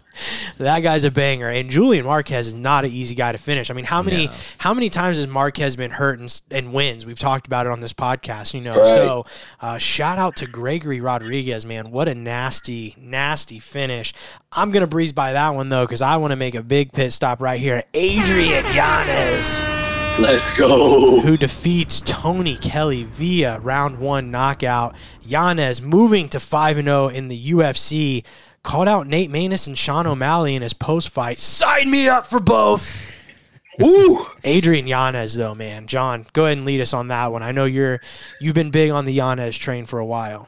that guy's a banger. And Julian Marquez is not an easy guy to finish. I mean, how many No. how many times has Marquez been hurt and, and wins? We've talked about it on this podcast, you know. Right. So uh, shout out to Gregory Rodriguez, man. What a nasty, nasty finish. I'm gonna breeze by that one though, because I want to make a big pit stop right here. Adrian Yanez Let's go. who defeats Tony Kelly via round one knockout. Yanez moving to 5 0 in the UFC. Called out Nate Maness and Sean O'Malley in his post fight. Sign me up for both. Woo. Adrian Yanez, though, man. John, go ahead and lead us on that one. I know you're you've been big on the Yanez train for a while.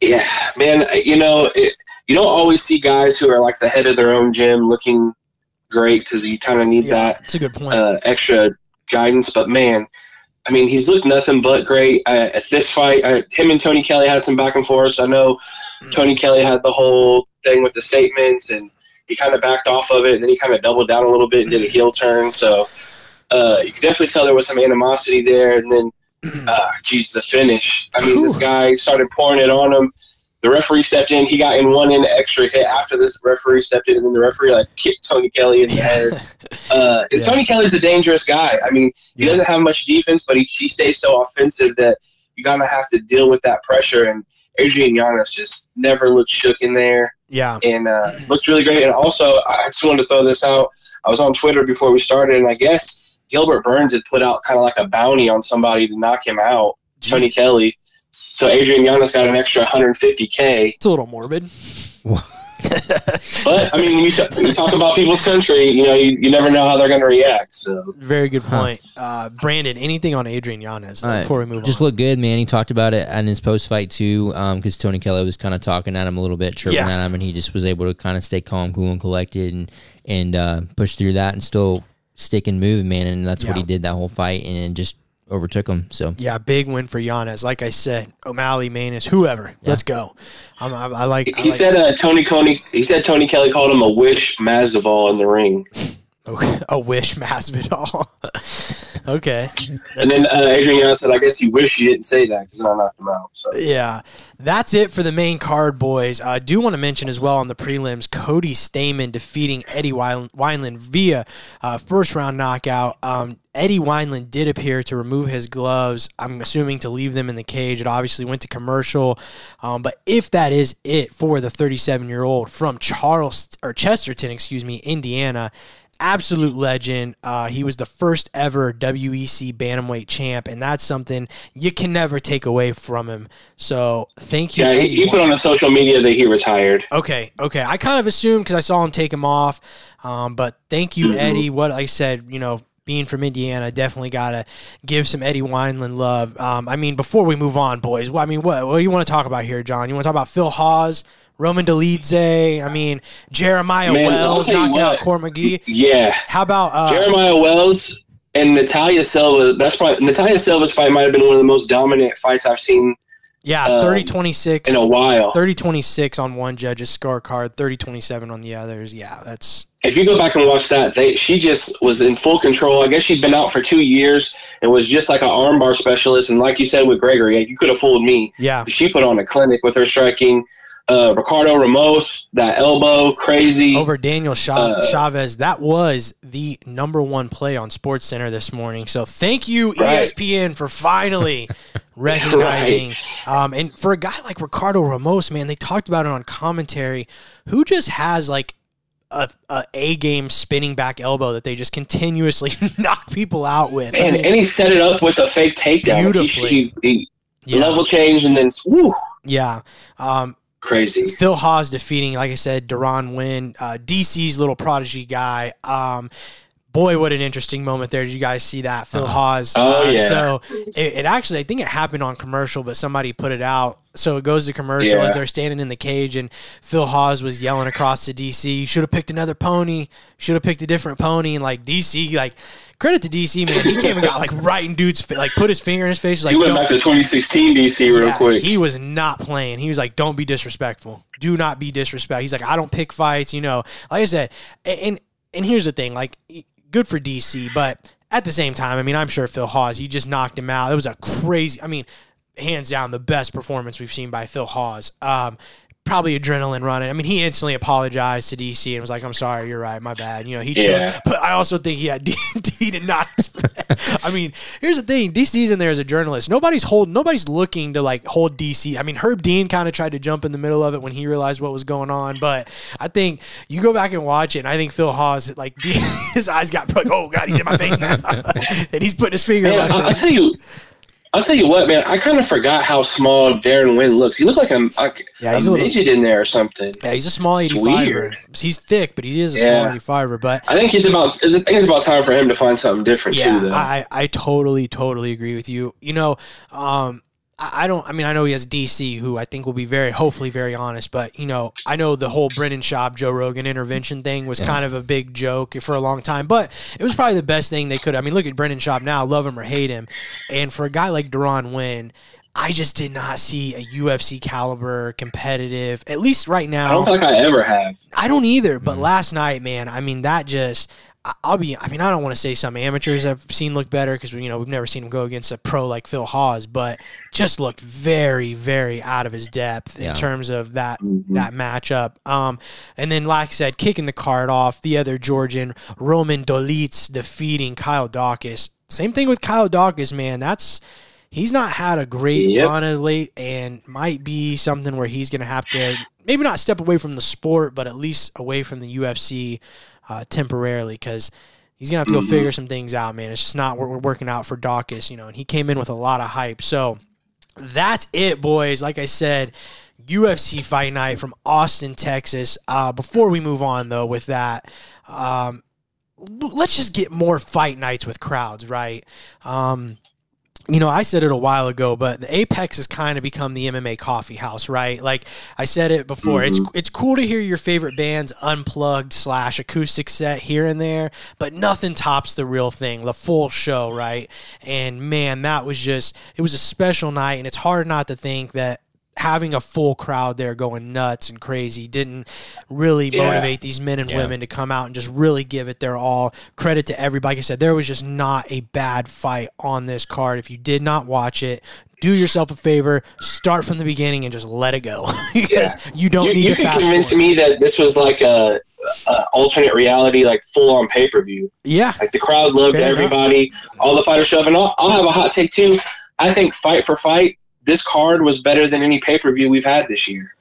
Yeah, man. You know, it, you don't always see guys who are like the head of their own gym looking great because you kind of need Yeah, that that's a good point. uh, extra guidance. But man, I mean, he's looked nothing but great uh, at this fight. Uh, him and Tony Kelly had some back and forth. I know Tony Kelly had the whole thing with the statements, and he kind of backed off of it, and then he kind of doubled down a little bit and did a heel turn. So uh, you could definitely tell there was some animosity there. And then, uh, geez, the finish. I mean, this guy started pouring it on him. The referee stepped in. He got in one in extra hit after this referee stepped in, and then the referee like kicked Tony Kelly in the head. Uh, and Yeah. Tony Kelly's a dangerous guy. I mean, he Yeah. doesn't have much defense, but he, he stays so offensive that you gotta have to deal with that pressure. And Adrian Yanez just never looked shook in there, yeah. and uh, looked really great. And also, I just wanted to throw this out. I was on Twitter before we started, and I guess Gilbert Burns had put out kind of like a bounty on somebody to knock him out, Tony Kelly. So Adrian Yanez got an extra 150k. It's a little morbid. But I mean, when you, t- when you talk about people's country, you know, you, you never know how they're going to react. So Very good Huh. point. Uh, Brandon, anything on Adrian Yanez All right. before we move Just on? looked good, man. He talked about it in his post fight too, because Tony Kelly was kind of talking at him a little bit, chirping Yeah. at him, and he just was able to kind of stay calm, cool, and collected, and and uh, push through that, and still stick and move, man. And that's what he did that whole fight, and just overtook him. So Yeah, big win for Yanez. Like I said, O'Malley, Maness, whoever. Let's go. I'm, I, I like. I he like said uh, Tony Coney. He said Tony Kelly called him a wish Masvidal in the ring. a wish Masvidal. okay. And then uh, Adrian Yanez said, "I guess he wished you didn't say that because I knocked him out." So Yeah, that's it for the main card, boys. I do want to mention as well on the prelims, Cody Stamann defeating Eddie Wein- Wineland via uh, first round knockout. Um, Eddie Wineland did appear to remove his gloves. I'm assuming to leave them in the cage. It obviously went to commercial, um, but if that is it for the 37 year old from Charles or Chesterton, excuse me, Indiana. Absolute legend. Uh, he was the first ever WEC bantamweight champ, and that's something you can never take away from him. So thank you. yeah, he, he put on the social media that he retired. Okay, okay. I kind of assumed because I saw him take him off. Um, but thank you, Mhm. Eddie. What I said, you know, being from Indiana, definitely gotta give some Eddie Wineland love. Um, I mean, before we move on, boys. Well, I mean, what what do you want to talk about here, John? You want to talk about Phil Hawes, Roman Dolidze? I mean, Jeremiah Man, Wells knocking out what. Court McGee. Yeah, How about uh, Jeremiah Wells and Natalia Silva. That's probably Natalia Silva's fight might have been one of the most dominant fights I've seen Yeah, um, 30 26. in a while. 30 26 on one judge's scorecard, 30 27 on the others. Yeah, that's if you go back and watch that, they she just was in full control. I guess she'd been out for two years and was just like an armbar specialist. And like you said with Gregory, you could have fooled me. yeah. She put on a clinic with her striking. Uh, Ricardo Ramos, that elbow, crazy. over Daniel Uh, Chavez. That was the number one play on Sports Center this morning. So thank you, Right. ESPN, for finally recognizing. Um, and for a guy like Ricardo Ramos, man, they talked about it on commentary. Who just has like a, a A game spinning back elbow that they just continuously knock people out with? I and, mean, and he set it up with a fake takedown. Like, he- Beautifully. He, he, yeah, Level change and then, woo, yeah. Um, crazy. Phil Hawes defeating, like I said, Deron Winn, uh, DC's little prodigy guy. Um, boy, what an interesting moment there. Did you guys see that? Phil Hawes. Oh, uh, yeah. So it, it actually, I think it happened on commercial, but somebody put it out. So it goes to commercial Yeah. as they're standing in the cage, and Phil Hawes was yelling across to DC, "You should have picked another pony. Should have picked a different pony." And like DC, like credit to DC, man, he came and got like right in dude's like put his finger in his face, like he went back to 2016 DC real yeah, quick. He was not playing. He was like, "Don't be disrespectful. Do not be disrespectful." He's like, "I don't pick fights." You know, like I said, and and here's the thing, like, good for DC, but at the same time, I mean, I'm sure Phil Hawes, he just knocked him out. It was a crazy. I mean, hands down, the best performance we've seen by Phil Hawes. Um, probably adrenaline running. I mean, he instantly apologized to DC and was like, "I'm sorry, you're right, my bad." You know, he. Yeah. Choked, but I also think he had D, D did not. expect- I mean, here's the thing: DC's in there as a journalist. Nobody's holding. Nobody's looking to like hold DC. I mean, Herb Dean kind of tried to jump in the middle of it when he realized what was going on. But I think you go back and watch it, and I think Phil Hawes like his eyes got like, "Oh God, he's in my face now," and he's putting his finger. Man, in my I, I'll tell you. I'll tell you what, man. I kind of forgot how small Deron Winn looks. He looks like a, like Yeah, he's a a little- midget in there or something. Yeah, he's a small It's 85er. He's thick, but he is a Yeah. small 85er. But I think it's about. I think it's about time for him to find something different yeah, too. Though. I, I totally, totally agree with you. You know, um, I, I don't, I mean, I know he has DC, who I think will be very, hopefully very honest, but, you know, I know the whole Brendan Schaub, Joe Rogan intervention thing was kind of a big joke for a long time, but it was probably the best thing they could. I mean, look at Brendan Schaub now, love him or hate him. And for a guy like Deron Winn, I just did not see a UFC caliber competitive, at least right now. I don't think I ever have. I don't either. But mm. last night, man, I mean, that just. I- I'll be. I mean, I don't want to say some amateurs I've seen look better because you know we've never seen him go against a pro like Phil Hawes, but just looked very, very out of his depth Yeah. in terms of that that matchup. Um, and then, like I said, kicking the card off, the other Georgian Roman Dolidze defeating Kyle Dawkins. Same thing with Kyle Dawkins, man. That's he's not had a great Yep. run of late, and might be something where he's going to have to maybe not step away from the sport, but at least away from the UFC uh, temporarily because. He's gonna have to go figure some things out, man. It's just not wor- working out for Dawkins, you know. And he came in with a lot of hype, so that's it, boys. Like I said, UFC Fight Night from Austin, Texas. Uh, before we move on, though, with that, um, let's just get more fight nights with crowds, right? Um, you know, I said it a while ago, but the Apex has kind of become the MMA coffee house, right? Like I said it before, it's mm-hmm. it's cool to hear your favorite band's unplugged slash acoustic set here and there, but nothing tops the real thing, the full show, right? And man, that was just it was a special night, and it's hard not to think that having a full crowd there going nuts and crazy didn't really Yeah. motivate these men and Yeah. women to come out and just really give it their all. Credit to everybody. Like I said, there was just not a bad fight on this card. If you did not watch it, do yourself a favor, start from the beginning and just let it go because you don't You, need you to could convince forward. me that this was like a, a alternate reality, like full on pay per view. Yeah, Like the crowd loved Fair enough. everybody. All the fighters showed up, and I'll, I'll have a hot take too. I think fight for fight, this card was better than any pay per view we've had this year.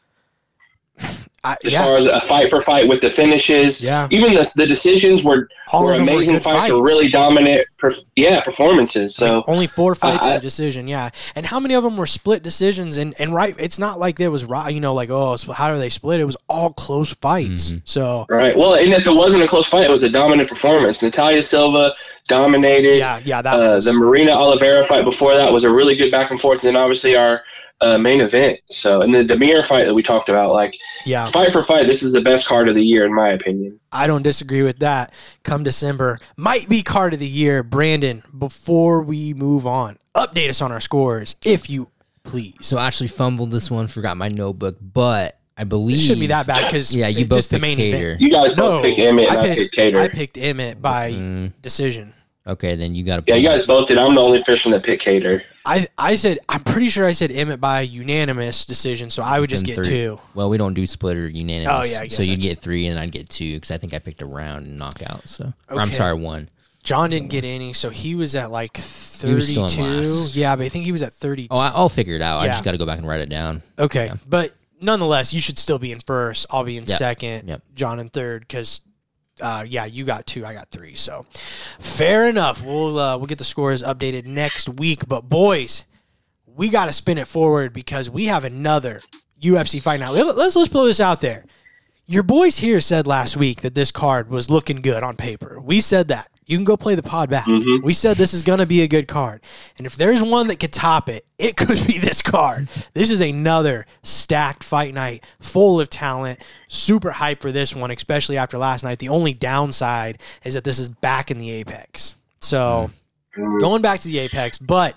I, As yeah. far as a fight for fight with the finishes, Yeah. even the the decisions were All were of them were amazing good fights, were really dominant, per, yeah, performances. So Only four fights I- a decision, yeah. And how many of them were split decisions? And and right, it's not like there was ri- you know like oh so how do they split? It was all close fights. So right, well, and if it wasn't a close fight, it was a dominant performance. Natalia Silva dominated. yeah, yeah, that Uh, was, the Marina Oliveira fight before that was a really good back and forth, and then obviously our uh, main event. So, and the Damir fight that we talked about, like yeah. fight for fight, this is the best card of the year in my opinion. I don't disagree with that. Come December, might be card of the year. Brandon, before we move on, update us on our scores, if you please. So I actually fumbled this one, forgot my notebook, but I believe It shouldn't be that bad because Yeah, you both just the main Kattar. event. You guys No, both picked Emmett, and I, picked, picked Kattar. I picked Emmett by Mm, decision. Okay, then you got to. yeah, you guys both did. I'm the only person that picked Kattar. I I said I'm pretty sure I said Emmett by unanimous decision, so I would just get three. two. Well, we don't do split or unanimous. Oh, yeah, I so you'd get three, and I'd get two because I think I picked a round and knockout. So or I'm sorry, one. John didn't get any, so he was at like He was still in 32. Yeah, but I think he was at 32. Oh, I, I'll figure it out. I just got to go back and write it down. Okay, but nonetheless, you should still be in first. I'll be in Yep. second. Yep. John in third because, uh, yeah, you got two, I got three. So, fair enough. We'll uh, we'll get the scores updated next week. But boys, we got to spin it forward because we have another UFC fight now. Let- Let's let's blow this out there. Your boys here said last week that this card was looking good on paper. We said that. You can go play the pod back. Mm-hmm. We said this is going to be a good card. And if there's one that could top it, it could be this card. This is another stacked fight night full of talent. Super hype for this one, especially after last night. The only downside is that this is back in the Apex. So mm-hmm. going back to the Apex, but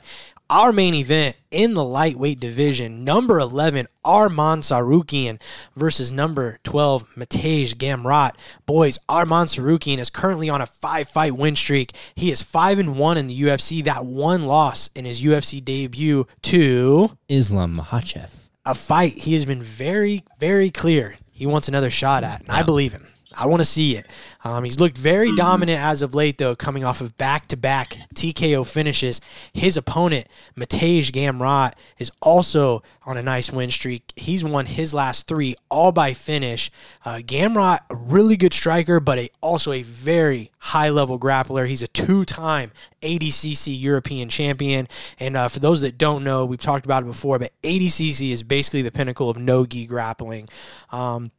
our main event in the lightweight division, number 11, Arman Tsarukyan versus number 12, Mateusz Gamrot. Boys, Arman Tsarukyan is currently on a five fight win streak. He is 5 and 1 in the UFC. That one loss in his UFC debut to Islam Makhachev. a fight he has been very, very clear he wants another shot at, and I believe him. I want to see it. Um, he's looked very dominant as of late, though, coming off of back-to-back TKO finishes. His opponent, Mateusz Gamrot, is also on a nice win streak. He's won his last three all by finish. Uh, Gamrot, a really good striker, but a, also a very high-level grappler. He's a two-time ADCC European champion. And uh, for those that don't know, we've talked about it before, but ADCC is basically the pinnacle of no-gi grappling. Um,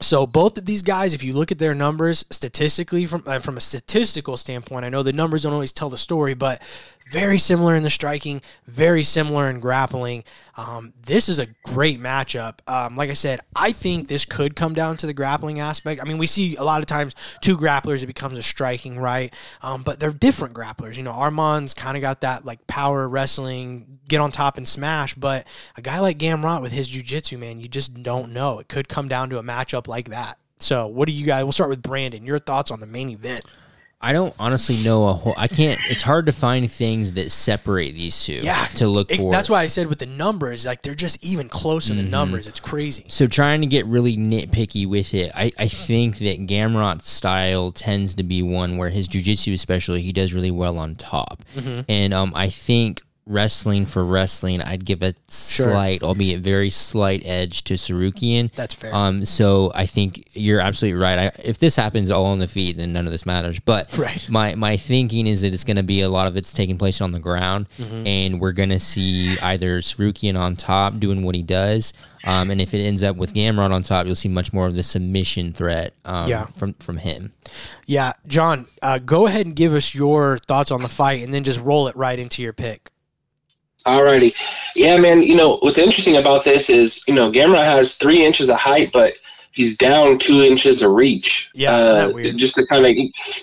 so both of these guys, if you look at their numbers statistically, from uh, from a statistical standpoint, I know the numbers don't always tell the story, but very similar in the striking, very similar in grappling. Um, this is a great matchup. Um, like I said, I think this could come down to the grappling aspect. I mean, we see a lot of times two grapplers, it becomes a striking, right? Um, but they're different grapplers. You know, Arman's kind of got that like power wrestling, get on top and smash. But a guy like Gamrot with his jujitsu, man, you just don't know. It could come down to a matchup like that. So, what do you guys? We'll start with Brandon. Your thoughts on the main event? I don't honestly know a whole. I can't. It's hard to find things that separate these two. Yeah, to look It- for. that's why I said with the numbers, like they're just even close in the numbers. It's crazy. So trying to get really nitpicky with it, I, I think that Gamrot's style tends to be one where his jujitsu, especially, he does really well on top. Mm-hmm. And um, I think wrestling for wrestling, I'd give a slight, albeit very slight, edge to Tsarukyan. That's fair. Um, so I think you're absolutely right. I, if this happens all on the feet, then none of this matters. But Right. my my thinking is that it's going to be a lot of it's taking place on the ground, Mm-hmm. and we're going to see either Tsarukyan on top doing what he does. Um, and if it ends up with Gamrot on top, you'll see much more of the submission threat um, Yeah. from from him. Yeah, John, uh, go ahead and give us your thoughts on the fight, and then just roll it right into your pick. Alrighty. Yeah, man. You know, what's interesting about this is, you know, Gamrot has three inches of height, but he's down two inches of reach. Yeah, Uh, weird? Just to kind of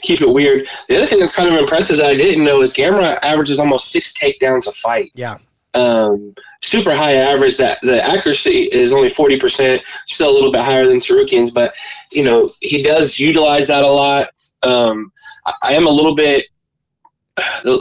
keep it weird. The other thing that's kind of impressive that I didn't know is Gamrot averages almost six takedowns a fight. Yeah, Um, super high average. That the accuracy is only forty percent, still a little bit higher than Tsarukyan's, but you know he does utilize that a lot. Um, I, I am a little bit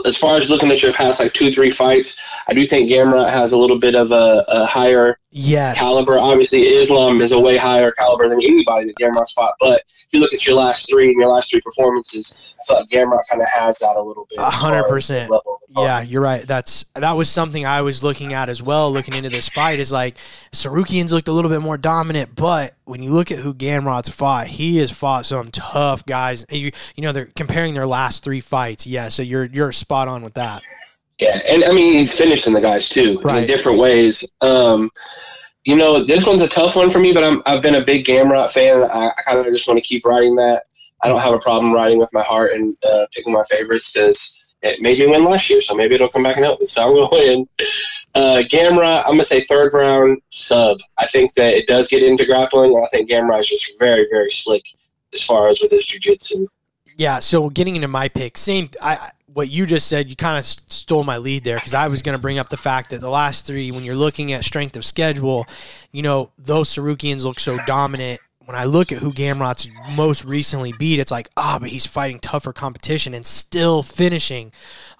as far as looking at your past like two three fights. I do think Gamrot has a little bit of a, a higher yes, caliber. Obviously, Islam is a way higher caliber than anybody that Gamrot's fought. But if you look at your last three and your last three performances, I feel like Gamrot kind of has that a little bit. A hundred percent. level of the Yeah, you're right. That's that was something I was looking at as well. Looking into this fight is like Tsarukyan's looked a little bit more dominant, but when you look at who Gamrot's fought, he has fought some tough guys. You, you know, they're comparing their last three fights. Yeah, so you're you're spot on with that. Yeah, and I mean he's finishing the guys too Right. in different ways. Um, you know, this one's a tough one for me, but I'm I've been a big Gamrot fan. I, I kind of just want to keep riding that. I don't have a problem riding with my heart and uh, picking my favorites because it made me win last year, so maybe it'll come back and help me. So I'm going to win. Uh, Gamrot, I'm going to say third round sub. I think that it does get into grappling, and I think Gamrot is just very, very slick as far as with his jiu-jitsu. Yeah, so getting into my pick, same. I I- what you just said, you kind of stole my lead there because I was going to bring up the fact that the last three, when you're looking at strength of schedule, you know those Tsarukyans look so dominant. When I look at who Gamrot's most recently beat, it's like ah, but he's fighting tougher competition and still finishing.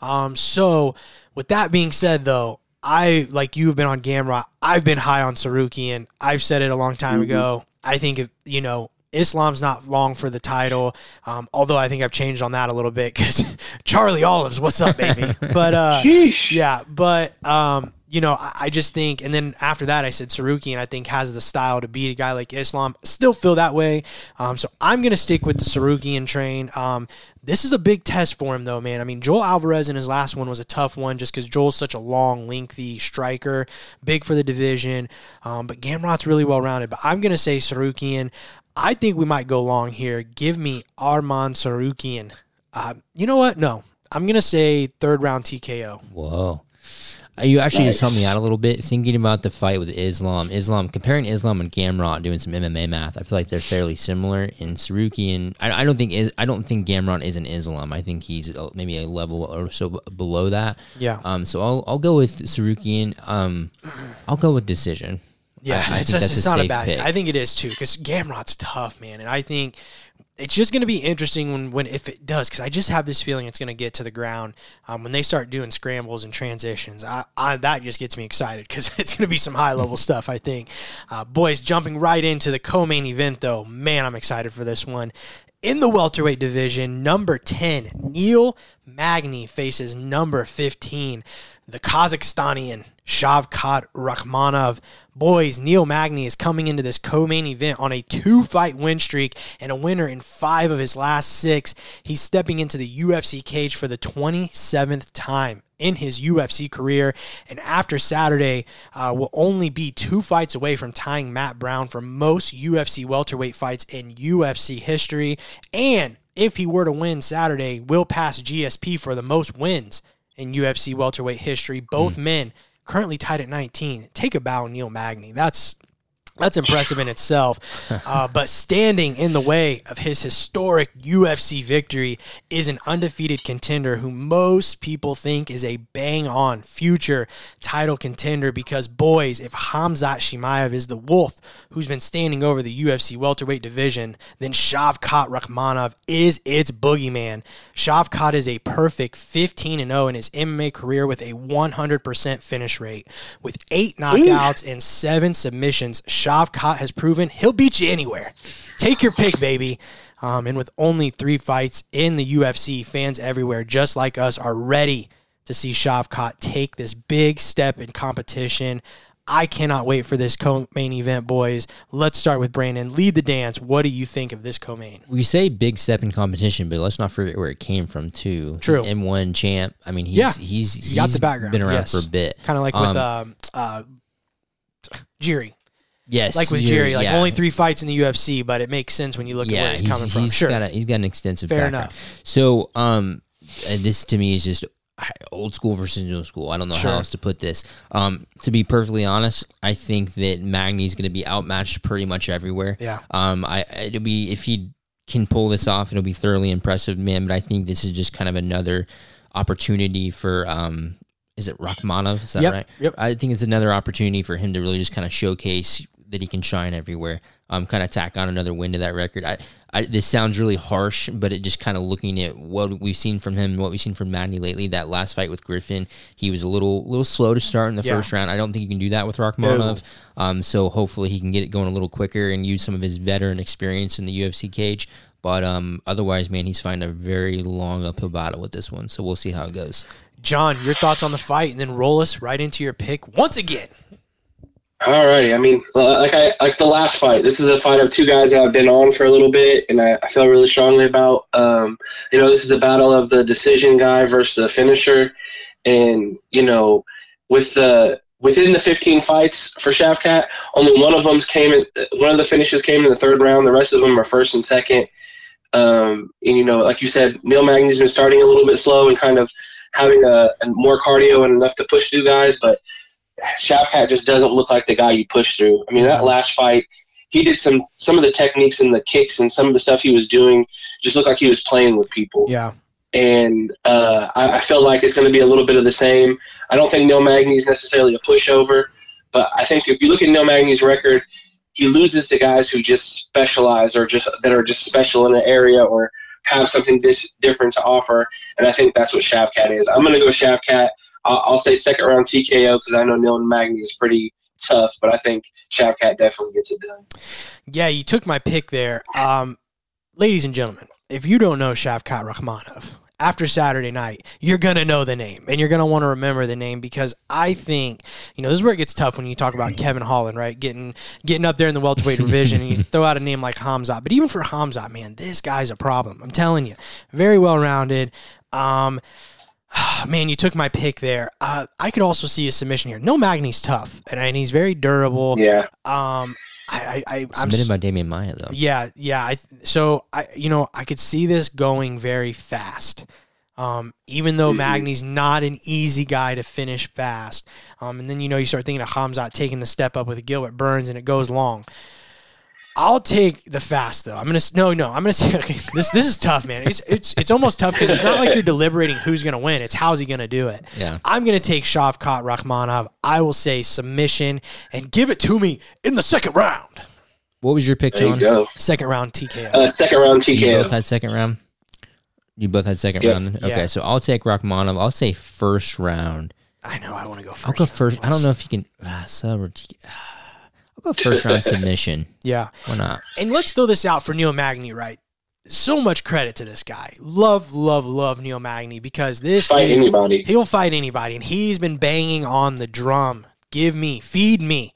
Um, so with that being said, though, I like you've been on Gamrot. I've been high on Tsarukyan. I've said it a long time ago. I think if you know Islam's not long for the title. Um, although I think I've changed on that a little bit because Charlie Olives, what's up, baby? but uh, Sheesh. yeah, but um, you know, I, I just think, and then after that, I said Tsarukyan. I think has the style to beat a guy like Islam. Still feel that way. Um, so I'm gonna stick with the Tsarukyan train. Um, this is a big test for him, though, man. I mean, Joel Alvarez in his last one was a tough one just because Joel's such a long, lengthy striker, big for the division. Um, but Gamrot's really well rounded. But I'm gonna say Tsarukyan. I think we might go long here. Give me Arman Tsarukyan. Uh, you know what? No, I'm gonna say third round TKO. Whoa. Uh, You actually just helped me out a little bit thinking about the fight with Islam. Islam comparing Islam and Gamrot, doing some MMA math. I feel like they're fairly similar. In Tsarukyan, I, I don't think is I don't think Gamrot is an Islam. I think he's uh, maybe a level or so below that. Yeah. Um. So I'll I'll go with Sarukian. Um. I'll go with decision. Yeah, I- I it's, it's a not a bad. pick. I think it is too because Gamrot's tough, man, and I think it's just going to be interesting when, when if it does, because I just have this feeling it's going to get to the ground um, when they start doing scrambles and transitions. I, I that just gets me excited because it's going to be some high level stuff. I think. Uh, boys, jumping right into the co-main event though, man, I'm excited for this one. In the welterweight division, number 10, Neil Magny faces number 15, the Kazakhstanian Shavkat Rakhmonov. Boys, Neil Magny is coming into this co-main event on a two-fight win streak and a winner in five of his last six. He's stepping into the UFC cage for the 27th time in his UFC career. And after Saturday, uh, will only be two fights away from tying Matt Brown for most UFC welterweight fights in UFC history. And if he were to win Saturday, will pass GSP for the most wins in UFC welterweight history. Both mm. men currently tied at 19. Take a bow, Neil Magny. That's that's impressive in itself. Uh, but standing in the way of his historic UFC victory is an undefeated contender who most people think is a bang on future title contender because, boys, if Khamzat Chimaev is the wolf who's been standing over the UFC welterweight division, then Shavkat Rakhmonov is its boogeyman. Shavkat is a perfect 15 0 in his MMA career with a 100% finish rate. With eight knockouts and seven submissions, Shavkat has proven he'll beat you anywhere. Take your pick, baby. Um, and with only three fights in the UFC, fans everywhere, just like us, are ready to see Shavkat take this big step in competition. I cannot wait for this co-main event, boys. Let's start with Brandon. Lead the dance. What do you think of this co-main? We say big step in competition, but let's not forget where it came from too. True. M1 champ. I mean, he's yeah. he's, he's got the background. Been around yes. for a bit. Kind of like um, with um, uh, Jiri. Yes, like with Jerry, like yeah. only three fights in the UFC, but it makes sense when you look yeah, at where he's, he's coming from. Sure, got a, he's got an extensive. Fair background. enough. So, um, this to me is just old school versus new school. I don't know sure. how else to put this. Um, to be perfectly honest, I think that Magny's going to be outmatched pretty much everywhere. Yeah. Um, I it'll be if he can pull this off, it'll be thoroughly impressive, man. But I think this is just kind of another opportunity for um is it Rakhmonov? Is that yep, right? Yep. I think it's another opportunity for him to really just kind of showcase that he can shine everywhere. Um, kind of tack on another win to that record. I, I this sounds really harsh, but it just kind of looking at what we've seen from him, what we've seen from Magny lately. That last fight with Griffin, he was a little little slow to start in the yeah. first round. I don't think you can do that with Rakhmonov. No. Um, so hopefully he can get it going a little quicker and use some of his veteran experience in the UFC cage. But um, otherwise, man, he's fighting a very long uphill battle with this one. So we'll see how it goes. John, your thoughts on the fight, and then roll us right into your pick once again. Alrighty, I mean, like I like the last fight. This is a fight of two guys that I've been on for a little bit, and I, I feel really strongly about. Um, you know, this is a battle of the decision guy versus the finisher, and you know, with the within the 15 fights for Shavkat, only one of them came in. One of the finishes came in the third round. The rest of them are first and second. Um, and you know, like you said, Neil Magny's been starting a little bit slow and kind of having a, a more cardio and enough to push through guys, but Shavkat just doesn't look like the guy you push through. I mean, that last fight, he did some some of the techniques and the kicks and some of the stuff he was doing just looked like he was playing with people. Yeah. And uh, I, I feel like it's going to be a little bit of the same. I don't think Neil is necessarily a pushover, but I think if you look at Neil Magny's record, he loses to guys who just specialize or just that are just special in an area or have something different to offer. And I think that's what Shavkat is. I'm going to go Shavkat. I'll, I'll say second round TKO because I know Neil Magny is pretty tough, but I think Shavkat definitely gets it done. Yeah, you took my pick there. Um, ladies and gentlemen, if you don't know Shavkat Rakhmonov, after Saturday night, you're going to know the name and you're going to want to remember the name because I think, you know, this is where it gets tough when you talk about Kevin Holland, right? Getting getting up there in the welterweight division and you throw out a name like Khamzat. But even for Khamzat, man, this guy's a problem. I'm telling you. Very well rounded. Um, man, you took my pick there. Uh, I could also see a submission here. No Magny's tough, and, and he's very durable. Yeah. Um, I, I, I submitted I'm, by Demian Maia though. Yeah, yeah. I so I, you know, I could see this going very fast. Um, even though mm-hmm. Magny's not an easy guy to finish fast. Um, and then you know you start thinking of Khamzat taking the step up with Gilbert Burns, and it goes long. I'll take the fast though. I'm gonna no no. I'm gonna say okay. This this is tough, man. It's it's it's almost tough because it's not like you're deliberating who's gonna win. It's how's he gonna do it. Yeah. I'm gonna take Shavkat Rakhmonov. I will say submission and give it to me in the second round. What was your pick, There you John? go. Second round TKO. Uh, second round So you both TKO. had second round. You both had second Yep. round. Okay, Yeah. so I'll take Rakhmonov. I'll say first round. I know. I want to go 1st I'll go first. I don't know if you can. Ah, sub or TK I'll go first round submission. Yeah. Why not? And let's throw this out for Neil Magny, right? So much credit to this guy. Love, love, love Neil Magny because this Fight dude- anybody. He'll fight anybody, and he's been banging on the drum. Give me, feed me,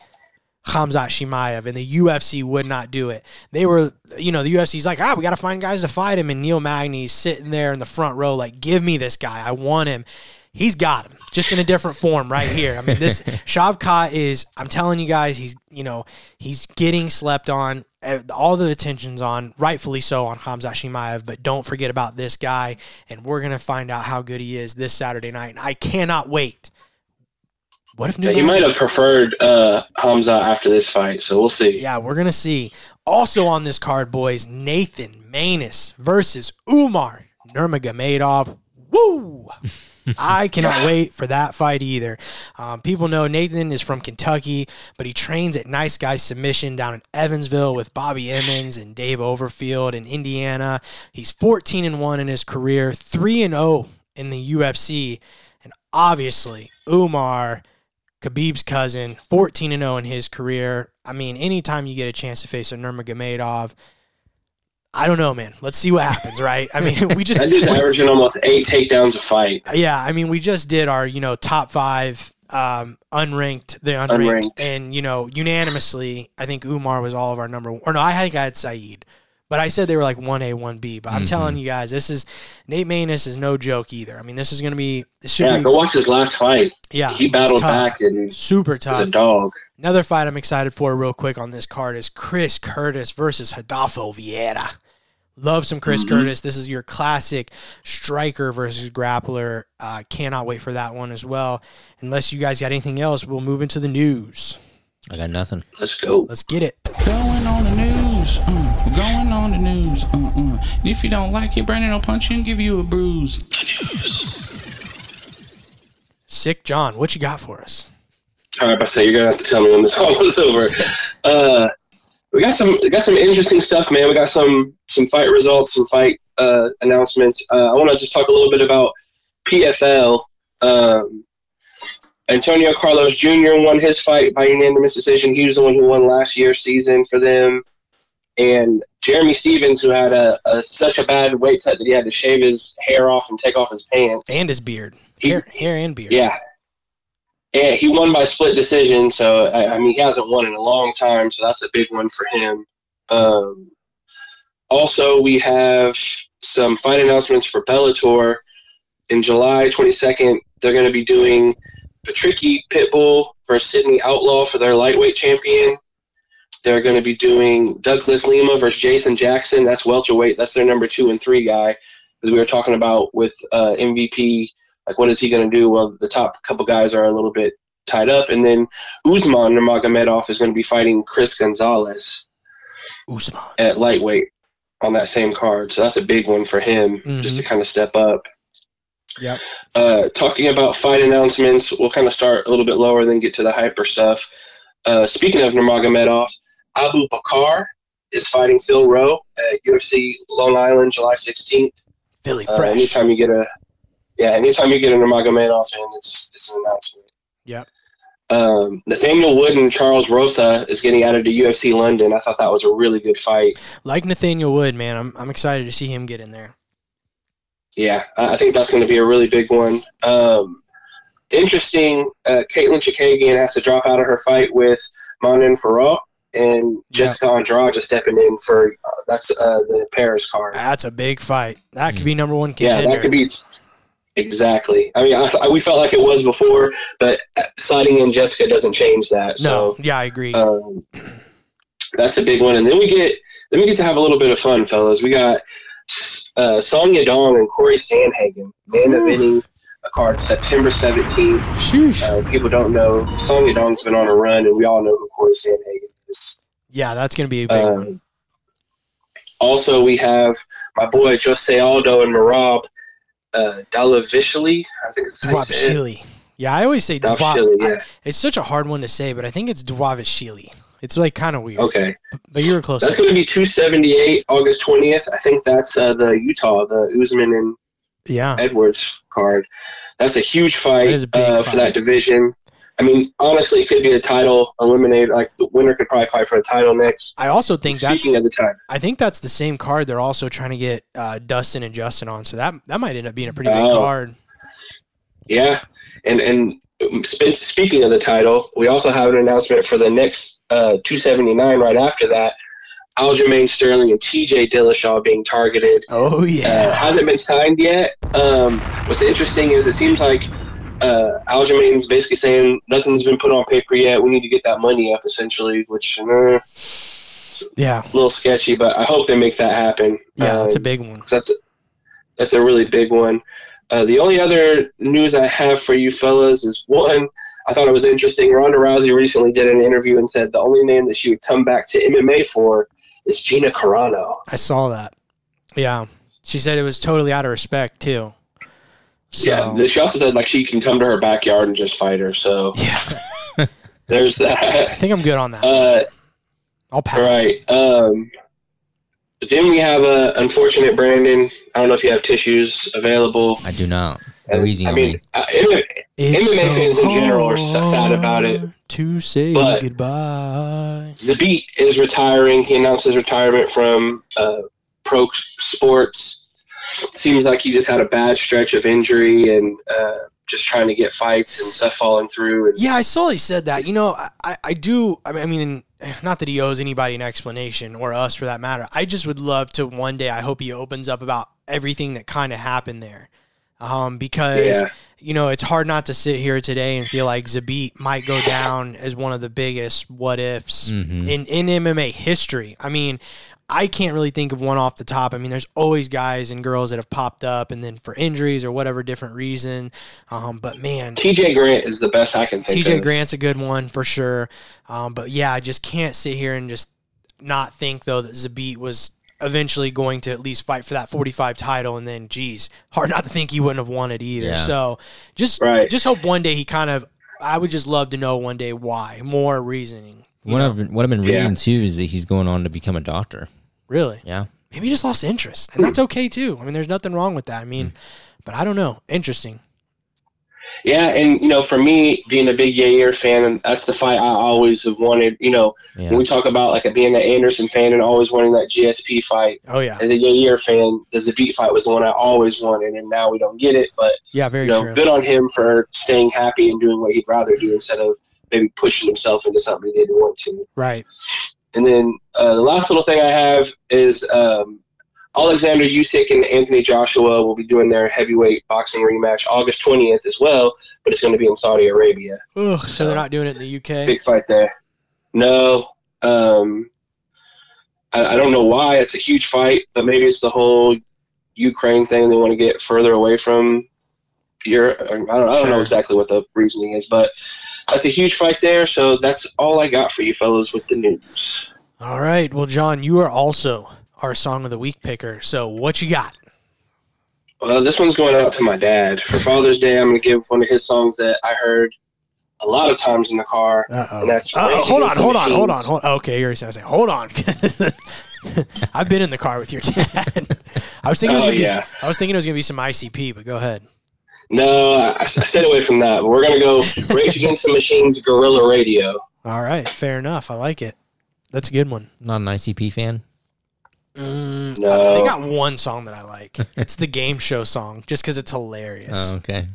Khamzat Chimaev, and the UFC would not do it. They were, you know, the UFC's like, ah, we got to find guys to fight him, and Neil Magny's sitting there in the front row, like, give me this guy, I want him. He's got him, just in a different form right here. I mean, this Shavkat is, I'm telling you guys, he's, you know, he's getting slept on. Eh, All the attention's on, rightfully so, on Khamzat Chimaev, but don't forget about this guy, and we're gonna find out how good he is this Saturday night. And I cannot wait. What if New Yeah, he might have preferred uh, Hamza after this fight, so we'll see. Yeah, we're gonna see. Also on this card, boys, Nathan Maness versus Umar Nurmagomedov. Woo! I cannot wait for that fight either. Um, people know Nathan is from Kentucky, but he trains at Nice Guy Submission down in Evansville with Bobby Emmons and Dave Overfield in Indiana. He's 14 and 1 in his career, 3 and 0 in the UFC, and obviously Umar Khabib's cousin, 14 and 0 in his career. I mean, anytime you get a chance to face a Nurmagomedov, I don't know, man. Let's see what happens, right? I mean, we just That dude's averaging almost eight takedowns a fight. yeah, I mean, we just did our, you know, top five um, unranked, the unranked, Unranked. and you know, unanimously, I think Umar was all of our number. One. Or no, I think I had Saeed, but I said they were like one A, one B. But I'm Mhm. telling you guys, this is Nate Maness is no joke either. I mean, this is going to be this should Yeah, be go watch his last fight. yeah, He battled tough. back and super was tough. a dog. Another fight I'm excited for, real quick, on this card is Chris Curtis versus Rodolfo Vieira. Love some Chris Mhm. Curtis. This is your classic striker versus grappler. Uh, cannot wait for that one as well. Unless you guys got anything else, we'll move into the news. I got nothing. Let's go. Let's get it. Going on the news, we're going on the news, uh, uh. And if you don't like it, Brandon will punch you and give you a bruise. Sick John, what you got for us? All right, I say you're gonna have to tell me when this all was over. Uh, we got some, we got some interesting stuff, man. We got some, some fight results, some fight uh, announcements. Uh, I want to just talk a little bit about PFL. Um, Antonio Carlos Jr. won his fight by unanimous decision. He was the one who won last year's season for them. And Jeremy Stevens, who had a, a such a bad weight cut that he had to shave his hair off and take off his pants. And his beard. He- Hair, hair and beard. Yeah. Yeah, he won by split decision, so I, I mean he hasn't won in a long time, so that's a big one for him. Um, also, we have some fight announcements for Bellator. In July 22nd, they're going to be doing Patricky Pitbull versus Sidney Outlaw for their lightweight champion. They're going to be doing Douglas Lima versus Jason Jackson. That's welterweight. That's their number two and three guy, as we were talking about with uh, MVP like, what is he going to do? Well, the top couple guys are a little bit tied up. And then Usman Nurmagomedov is going to be fighting Chris Gonzalez Usman. at lightweight on that same card. So that's a big one for him just to kind of step up. Yep. Uh, talking about fight announcements, we'll kind of start a little bit lower, then get to the hyper stuff. Uh, speaking of Nurmagomedov, Abu Bakar is fighting Phil Rowe at UFC Long Island, July 16th. Philly Uh, fresh. anytime you get a, yeah, anytime you get a Nurmagomedov in, it's it's an announcement. Yep. Um, Nathaniel Wood and Charles Rosa is getting added to UFC London. I thought that was a really good fight. like Nathaniel Wood, man. I'm, I'm excited to see him get in there. Yeah, I I think that's going to be a really big one. Um, interesting. Uh, Katlyn Chookagian has to drop out of her fight with Manon Fiorot, and Jessica Andrade just stepping in for uh, that's uh, the Paris card. That's a big fight. That could be number one contender. Yeah, that could be exactly. I mean, I, I- we felt like it was before, but sliding in Jessica doesn't change that. no, yeah, I agree. um, that's a big one. And then we get then we get to have a little bit of fun, fellas. We got uh, Song Yadong and Corey Sandhagen, man of Ooh. any a card September seventeenth. Uh, if people don't know, Song Yadong's been on a run, and we all know who Corey Sandhagen is. yeah, that's gonna be a big Um, one. Also, we have my boy Jose Aldo and Merab uh, Dalavishvili. I think it's how you say it. Yeah, I always say Dwa. Davishvili, I- yeah. It's such a hard one to say, but I think it's Dwavishvili. It's like kind of weird. Okay, But you were close. that's going to be 278 August 20th. I think that's uh, the Utah, the Usman and yeah. Edwards card. That's a huge fight That a uh, fight. for that division. I mean, honestly, it could be a title eliminated. Like the winner could probably fight for a title next. I also think that's Speaking of the title, I think that's the same card they're also trying to get uh, Dustin and Justin on. So that that might end up being a pretty big Oh. card. yeah, and and um, speaking of the title, we also have an announcement for the next uh, 279 right after that. Aljamain Sterling and T.J. Dillashaw being targeted. Oh Uh, yeah. hasn't been signed yet. Um, what's interesting is it seems like uh, Aljamain's basically saying nothing's been put on paper yet. We need to get that money up, essentially, which uh, yeah. a little sketchy, but I hope they make that happen. Yeah, that's a Um, big one. that's a, that's a really big one. Uh, the only other news I have for you fellas is one. I thought it was interesting. Ronda Rousey recently did an interview and said the only name that she would come back to MMA for is Gina Carano. I saw that. Yeah. She said it was totally out of respect too. So, Yeah, she also said like she can come to her backyard and just fight her. So yeah. there's that. I think I'm good on that. Uh, I'll pass. all right. Um, then we have a unfortunate Brandon. I don't know if you have tissues available. I do not. Go easy I on mean, me. uh, MMA It's MMA fans in general are so sad about it. hard To say But- goodbye. Zabit is retiring. He announced his retirement from uh, pro sports. Seems like he just had a bad stretch of injury and uh, just trying to get fights and stuff falling through. And Yeah, I saw he said that. You know, I- I, I do. I mean, not that he owes anybody an explanation or us for that matter. I just would love to one day. I hope he opens up about everything that kind of happened there, um, because Yeah. you know it's hard not to sit here today and feel like Zabit might go down as one of the biggest what ifs Mhm. in in MMA history. I mean. I can't really think of one off the top. I mean, there's always guys and girls that have popped up, and then for injuries or whatever different reason. Um, but man, TJ Grant is the best I can think TJ of. Grant's a good one for sure. Um, but yeah, I just can't sit here and just not think though that Zabit was eventually going to at least fight for that 45 title and then geez hard not to think he wouldn't have won it either Yeah. so just Right. just hope one day he kind of i would just love to know one day why more reasoning you What know? I've what I've been Yeah. reading too is that he's going on to become a doctor. Really Yeah. maybe he just lost interest and that's okay too i mean there's nothing wrong with that i mean hmm. but i don't know interesting Yeah, and you know, for me, being a big Yair fan, and that's the fight I always have wanted. You know, Yeah. when we talk about like being an Anderson fan and always wanting that GSP fight, oh yeah as a Yair fan, the Zabit fight was the one I always wanted, and now we don't get it. But yeah very you know, true good on him for staying happy and doing what he'd rather do instead of maybe pushing himself into something he didn't want to. right And then uh, the last little thing I have is um, Alexander Usyk and Anthony Joshua will be doing their heavyweight boxing rematch August 20th as well, but it's going to be in Saudi Arabia. Ugh, so they're not doing it in the uk Big fight there. No, um, I, I don't know why. It's a huge fight, but maybe it's the whole Ukraine thing. They want to get further away from Europe. I don't, I don't Sure. know exactly what the reasoning is, but that's a huge fight there. So that's all I got for you fellas with the news. All right. Well, John, you are also our song of the week picker. So what you got? Well, this one's going out to my dad. For Father's Day, I'm going to give one of his songs that I heard a lot of times in the car. Uh oh. And that's Uh, Rage hold on, hold on, hold on, hold on. Okay, you're saying, saying, hold on. I've been in the car with your dad. I was thinking it was Oh, gonna be, yeah. I was thinking it was gonna be some ICP, but go ahead. No, I, I stayed away from that. We're going to go Rage Against the Machines Guerrilla Radio. All right, fair enough. I like it. That's a good one. Not an ICP fan. Mm, No. They got one song that I like. It's the game show song, just because it's hilarious. Oh, okay.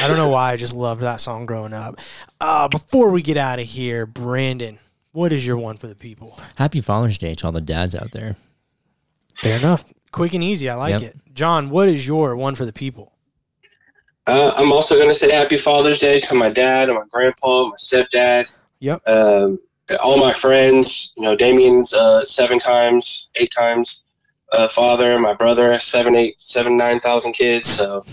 I don't know why. I just loved that song growing up. Uh, before we get out of here, Brandon, what is your one for the people? Happy Father's Day to all the dads out there. Fair enough. Quick and easy. I like Yep. it. John, what is your one for the people? Uh, I'm also going to say Happy Father's Day to my dad and my grandpa, my stepdad, Yep. um, all my friends. You know, Damien's uh, seven times, eight times uh, father. My brother, seven, eight, seven, nine thousand kids. So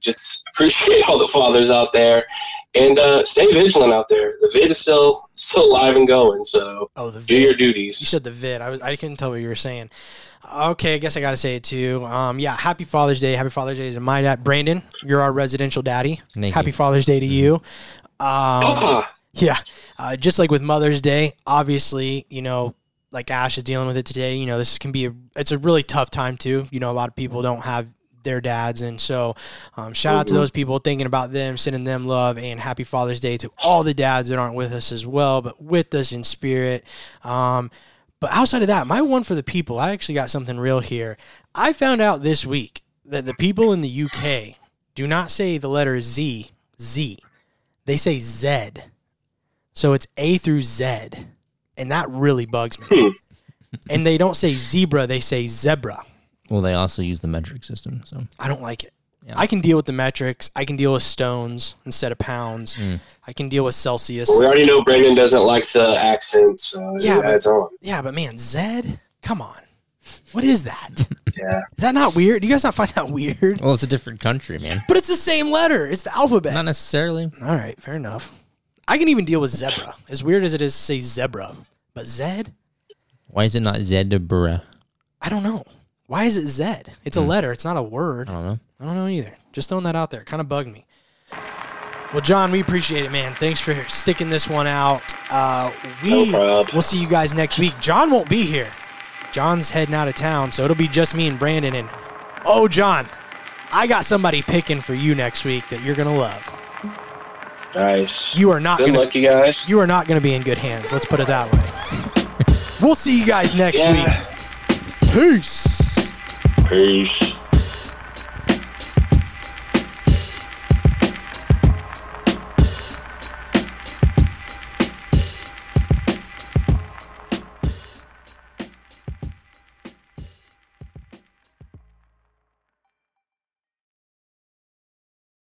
just appreciate all the fathers out there, and uh, stay vigilant out there. The vid is still still alive and going. So Oh, the do your vid. duties. You said the vid. I was. I couldn't tell what you were saying. Okay, I guess I got to say it too. Um, yeah, happy Father's Day. Happy Father's Day to my dad, Brandon. You're our residential daddy. Thank happy you. Father's Day to you. Um, Ah, Yeah. Uh, just like with Mother's Day, obviously, you know, like Ash is dealing with it today, you know, this can be a, it's a really tough time too. You know, a lot of people don't have their dads. And so, um, shout out to those people thinking about them, sending them love, and happy Father's Day to all the dads that aren't with us as well, but with us in spirit. Um, but outside of that, my one for the people, I actually got something real here. I found out this week that the people in the UK do not say the letter Z, Z. They say Z. So it's A through Z. And that really bugs me. Hmm. and they don't say zebra, they say zebra. Well, they also use the metric system. So I don't like it. Yeah. I can deal with the metrics. I can deal with stones instead of pounds. Mm. I can deal with Celsius. We already know Brandon doesn't like the accent, so Yeah, yeah, but- on. Yeah, but man, Zed? Come on. What is that? Yeah. Is that not weird? Do you guys not find that weird? well, it's a different country, man. But it's the same letter. It's the alphabet. Not necessarily. All right, fair enough. I can even deal with zebra. As weird as it is to say zebra, but Zed, Why is it not zebra? I don't know. Why is it Zed? It's a letter. It's not a word. I don't know. I don't know either. Just throwing that out there. Kind of bugged me. Well, John, we appreciate it, man. Thanks for sticking this one out. Uh, we no we'll see you guys next week. John won't be here. John's heading out of town, so it'll be just me and Brandon. And oh, John, I got somebody picking for you next week that you're gonna love. Nice. You are not Good gonna luck, you guys. you are not gonna be in good hands. Let's put it that way. we'll see you guys next yeah. week. Peace. Peace.